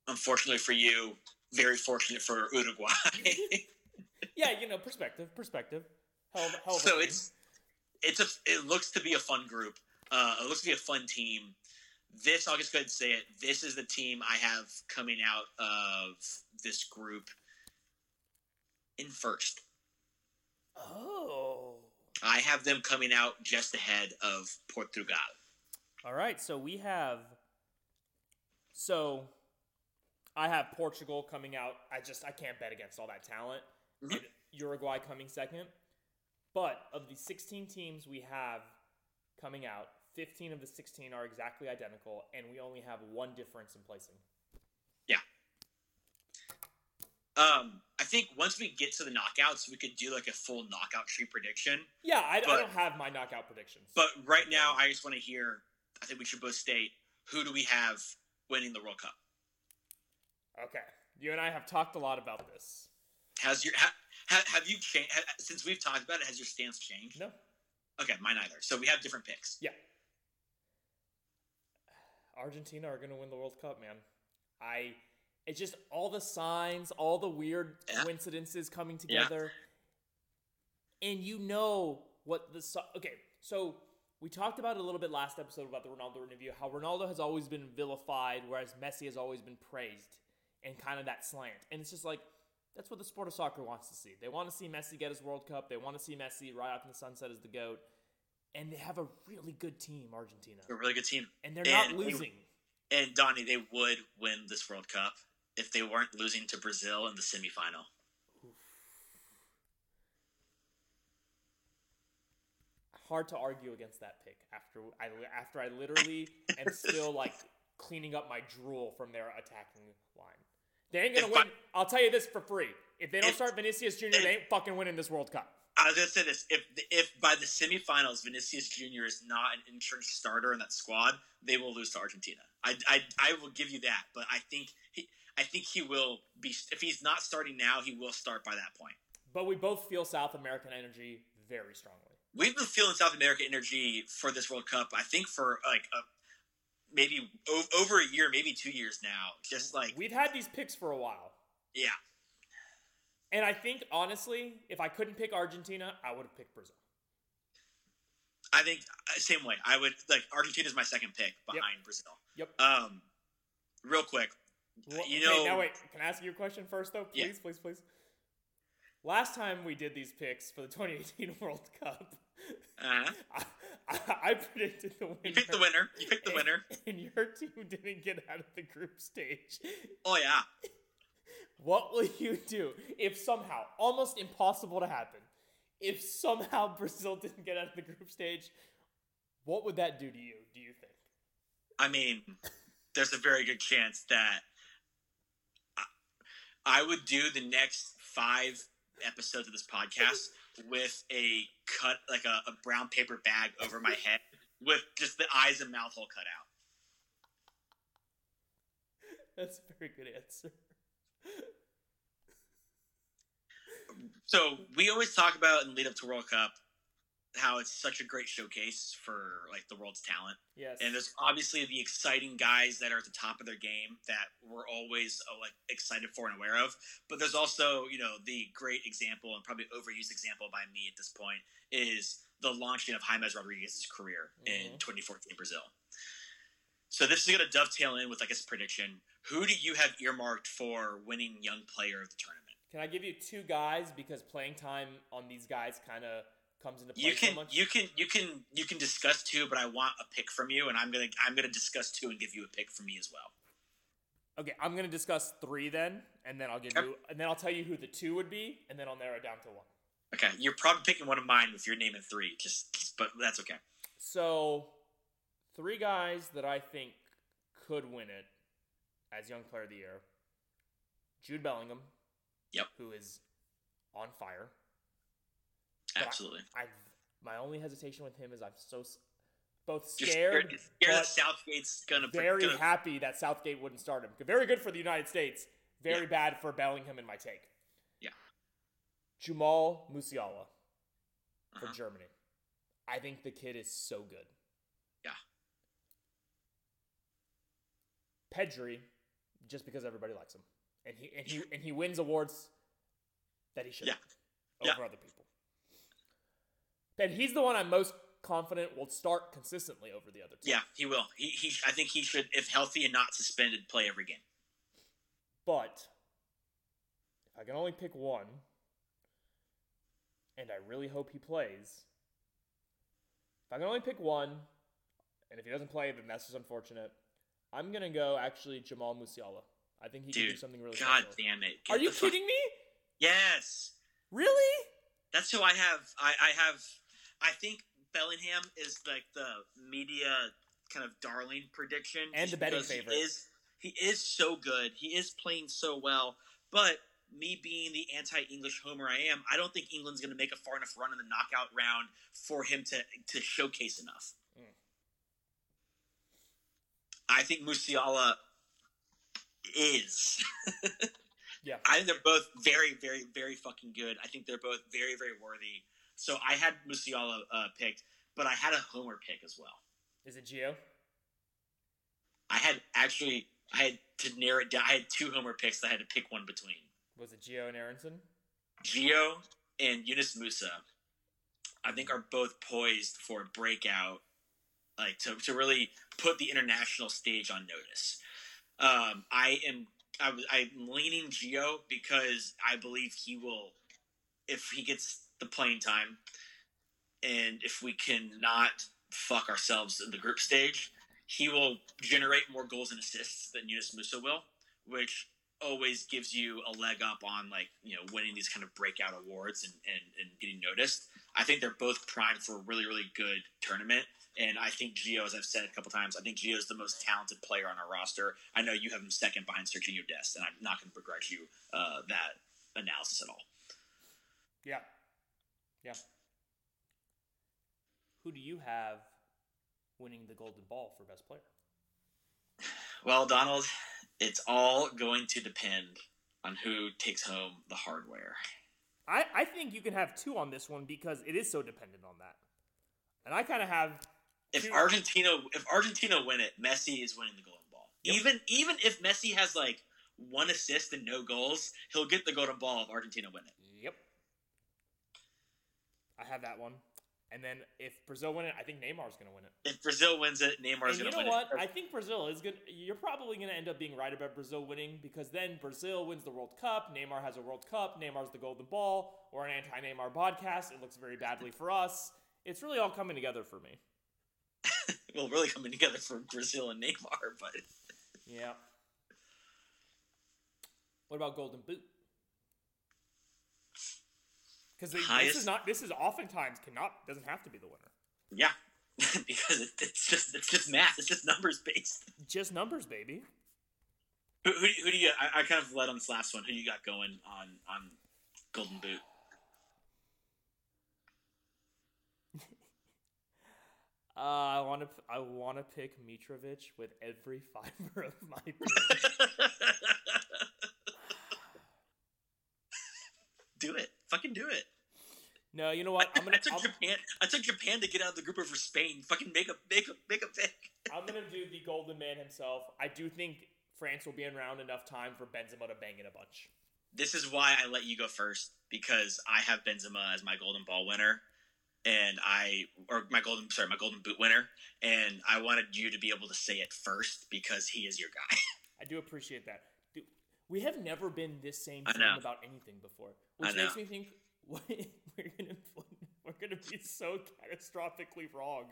unfortunately for you, very fortunate for Uruguay. Yeah, you know, perspective, perspective. Hell, hell so it's it's a it looks to be a fun group. Uh, it looks to be a fun team. This I'll just go ahead and say it. This is the team I have coming out of this group in first. oh. I have them coming out just ahead of Portugal. All right, so we have. So, I have Portugal coming out. I just I can't bet against all that talent. Mhm. Uruguay coming second. But of the 16 teams we have coming out, 15 of the 16 are exactly identical, and we only have one difference in placing. Um, I think once we get to the knockouts, we could do like a full knockout tree prediction. Yeah, I, I don't have my knockout predictions. But right now, I just want to hear. I think we should both state who do we have winning the World Cup. okay, you and I have talked a lot about this. Has your ha, ha, have you changed ha, since we've talked about it? Has your stance changed? No, Okay, mine either. So we have different picks. Yeah. Argentina are going to win the World Cup, man. I it's just all the signs, all the weird Yeah. coincidences coming Yeah. together. And you know what the Okay, so We talked about it a little bit last episode about the Ronaldo interview, how Ronaldo has always been vilified, whereas Messi has always been praised, and kind of that slant. And it's just like that's what the sport of soccer wants to see. They want to see Messi get his World Cup. They want to see Messi ride off in the sunset as the goat. And they have a really good team, Argentina, A really good team. and they're not And they- losing. And Donnie, they would win this World Cup if they weren't losing to Brazil in the semifinal. hard to argue against that pick after I after I literally am still like cleaning up my drool from their attacking line. They ain't gonna If win. I- I'll tell you this for free. If they don't If- start Vinicius Jr., they ain't fucking winning this World Cup. I was gonna say this: if if by the semifinals Vinicius Junior is not an entrenched starter in that squad, they will lose to Argentina. I, I, I will give you that, but I think he I think he will be if he's not starting now, he will start by that point. But we both feel South American energy very strongly. We've been feeling South American energy for this World Cup. I think for like a, maybe over a year, maybe two years now. Just like We've had these picks for a while. yeah, And I think honestly, if I couldn't pick Argentina, I would have picked Brazil. I think uh, same way. I would like Argentina is my second pick behind Brazil. Yep. Um, real quick, Well, you okay, now wait. Can I ask you a question first, though? Yeah. Please, please, please. Last time we did these picks for the 2018 World Cup, uh, I, I, I predicted the winner. you picked the winner. You picked the winner. And your team didn't get out of the group stage. Oh yeah. What will you do if somehow, almost impossible to happen, if somehow Brazil didn't get out of the group stage? What would that do to you? Do you think? I mean, there's a very good chance that I, would do the next five episodes of this podcast with a cut, like a, a brown paper bag over my head with just the eyes and mouth hole cut out. That's a very good answer. So we always talk about in lead up to World Cup how it's such a great showcase for like the world's talent. Yes. And there's obviously the exciting guys that are at the top of their game that we're always uh, like excited for and aware of. But there's also, you know, the great example and probably overused example by me at this point is the launching of James Rodriguez's career in Mhm. 2014 Brazil. So this is going to dovetail in with like a prediction. Who do you have earmarked for winning Young Player of the tournament? Can I give you two guys because playing time on these guys kind of comes into play You so can much? you can you can you can discuss two, but I want a pick from you, and I'm gonna I'm gonna discuss two and give you a pick from me as well. Okay, I'm gonna discuss three then, and then I'll give Okay. you, and then I'll tell you who the two would be, and then I'll narrow it down to one. Okay, you're probably picking one of mine with your name and three, just but that's okay. So, three guys that I think could win it as Young Player of the Year: Jude Bellingham, Yep. who is on fire. But I- Absolutely. I've my only hesitation with him is I'm so both scared, scared that Southgate's gonna very gonna, happy that Southgate wouldn't start him. Very good for the United States. Very Yeah. bad for Bellingham in my take. Yeah. Jamal Musiala for Uh-huh. Germany. I think the kid is so good. Yeah. Pedri, just because everybody likes him, and he and he and he wins awards that he should Yeah. over Yeah. other people. And he's the one I'm most confident will start consistently over the other two. Yeah, he will. He, he I think he should, if healthy and not suspended, play every game. But if I can only pick one, and I really hope he plays, if I can only pick one, and if he doesn't play, then that's just unfortunate. I'm gonna go actually Jamal Musiala. I think he can do something really good. God special. damn it! Are you fuck- kidding me? Yes, Really? that's who I have. I, I have. I think Bellingham is like the media kind of darling prediction And the betting because he favorite. Is he is so good? He is playing so well, but. Me being the anti-English homer I am, I don't think England's going to make a far enough run in the knockout round for him to to showcase enough. Mm. I think Musiala is. Yeah. I think they're both very, very, very fucking good. I think they're both very, very worthy. So I had Musiala uh, picked, but I had a homer pick as well. Is it Gio? I had actually, I had to narrow it down. I had two homer picks that I had to pick one between. Was it Gio and Aaronson? Gio and Yunus Musah, I think, are both poised for a breakout like to, to really put the international stage on notice. Um, I am I I'm leaning Gio because I believe he will, if he gets the playing time, and if we cannot fuck ourselves in the group stage, he will generate more goals and assists than Yunus Musah will, which always gives you a leg up on like you know winning these kind of breakout awards and, and, and getting noticed. I think they're both primed for a really really good tournament. And I think Gio, as I've said a couple times, I think Gio is the most talented player on our roster. I know you have him second behind Sergio Dest, and I'm not going to begrudge you uh, that analysis at all. Yeah. Yeah. Who do you have winning the Golden Ball for best player? Well, Donald, it's all going to depend on who takes home the hardware. I, I think you can have two on this one because it is so dependent on that. And I kind of have If Two- Argentina, if Argentina win it, Messi is winning the Golden Ball. Yep. Even even if Messi has like one assist and no goals, he'll get the Golden Ball if Argentina win it. I have that one. And then if Brazil win it, I think Neymar's going to win it. If Brazil wins it, Neymar's going to win it. You know what? it. I think Brazil is good. You're probably going to end up being right about Brazil winning because then Brazil wins the World Cup. Neymar has a World Cup. Neymar's the Golden Ball or an anti-Neymar podcast. It looks very badly for us. It's really all coming together for me. well, really coming together for Brazil and Neymar, but Yeah. What about Golden Boot? Because this is not. This is oftentimes cannot doesn't have to be the winner. yeah, because it's just it's just math. It's just numbers based. Just numbers, baby. Who, who, who do you? I, I kind of led on this last one. Who you got going on on Golden Boot? Uh, I want to. I want to pick Mitrovic with every fiber of my being. do it. Fucking do it. no, you know what? I'm gonna. took I'm, Japan. I took Japan to get out of the group over Spain. Fucking make a make a make a pick. I'm gonna do the golden man himself. I do think France will be around enough time for Benzema to bang in a bunch. This is why I let you go first because I have Benzema as my Golden Ball winner, and I or my golden sorry my Golden Boot winner, and I wanted you to be able to say it first because he is your guy. I do appreciate that. We have never been this same team about anything before, which makes me think we're gonna we're gonna be so catastrophically wrong.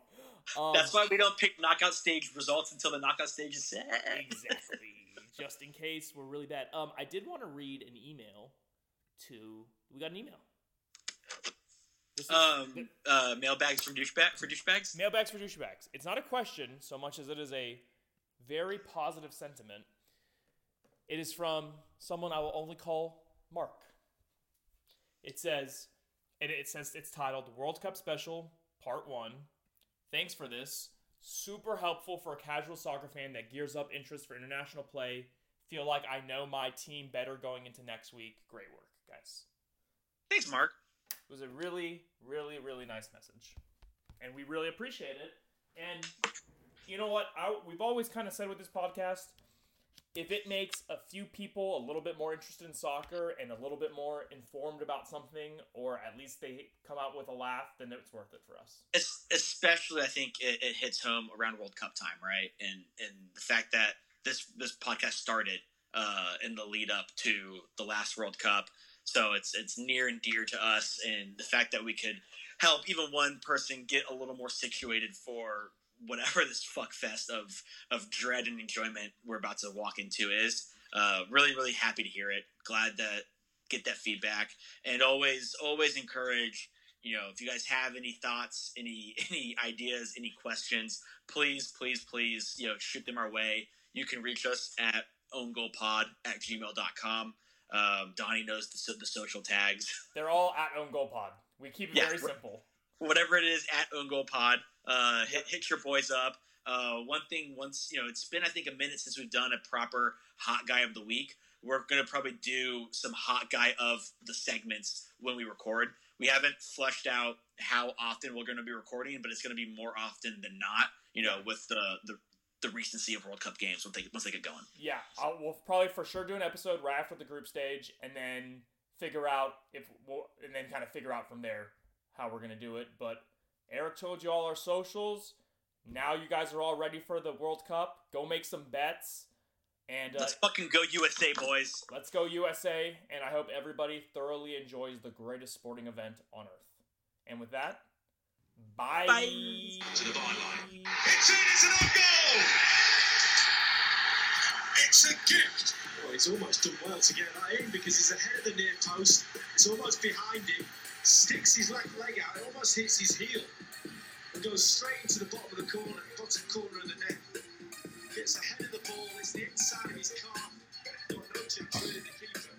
Um, That's why we don't pick knockout stage results until the knockout stage is set. exactly. Just in case we're really bad. Um, I did want to read an email to. We got an email. This is- Um, uh, mailbags from douchebag for douchebags. Mailbags for douchebags. It's not a question so much as it is a very positive sentiment. It is from someone I will only call Mark. It says, and it says it's titled World Cup Special Part 1. Thanks for this. Super helpful for a casual soccer fan that gears up interest for international play. Feel like I know my team better going into next week. Great work, guys. Thanks, Mark. It was a really, really, really nice message, and we really appreciate it. And you know what? I, we've always kind of said with this podcast, if it makes a few people a little bit more interested in soccer and a little bit more informed about something, or at least they come out with a laugh, then it's worth it for us. Es- especially I think it, it hits home around World Cup time, right? And and the fact that this this podcast started uh, in the lead up to the last World Cup, so it's it's near and dear to us. And the fact that we could help even one person get a little more situated for whatever this fuck fest of of dread and enjoyment we're about to walk into is. Uh, really, really happy to hear it. Glad that get that feedback, and always always encourage you know, if you guys have any thoughts, any any ideas, any questions, please, please, please, you know, shoot them our way. You can reach us at owngoalpod at gmail.com. Um, Donnie knows the, the social tags. They're all at Own Goal Pod. We keep it Yeah, very simple. Whatever it is, at owngoalpod. Uh, hit, hit your boys up. Uh, one thing, once, you know, it's been, I think, a minute since we've done a proper hot guy of the week. We're to probably do some hot guy of the segments when we record. We haven't fleshed out how often we're to be recording, but it's to be more often than not. You know, with the the, the recency of World Cup games once they once they get going. Yeah, I'll, we'll probably for sure do an episode right after the group stage, and then figure out if we'll, and then kind of figure out from there how we're gonna do it. But Eric told you all our socials. now you guys are all ready for the World Cup. Go make some bets. And uh, Let's fucking go USA, boys. let's go USA. And I hope everybody thoroughly enjoys the greatest sporting event on earth. And with that, bye. Bye. To the byline. It's in, it's an own goal! It's a gift! Oh, he's almost done well to get that in because he's ahead of the near post. It's almost behind him sticks his left leg out, it almost hits his heel, and goes straight into the bottom of the corner, bottom corner of the net. Gets ahead of the ball, it's the inside of his calf, got no chance to the keeper.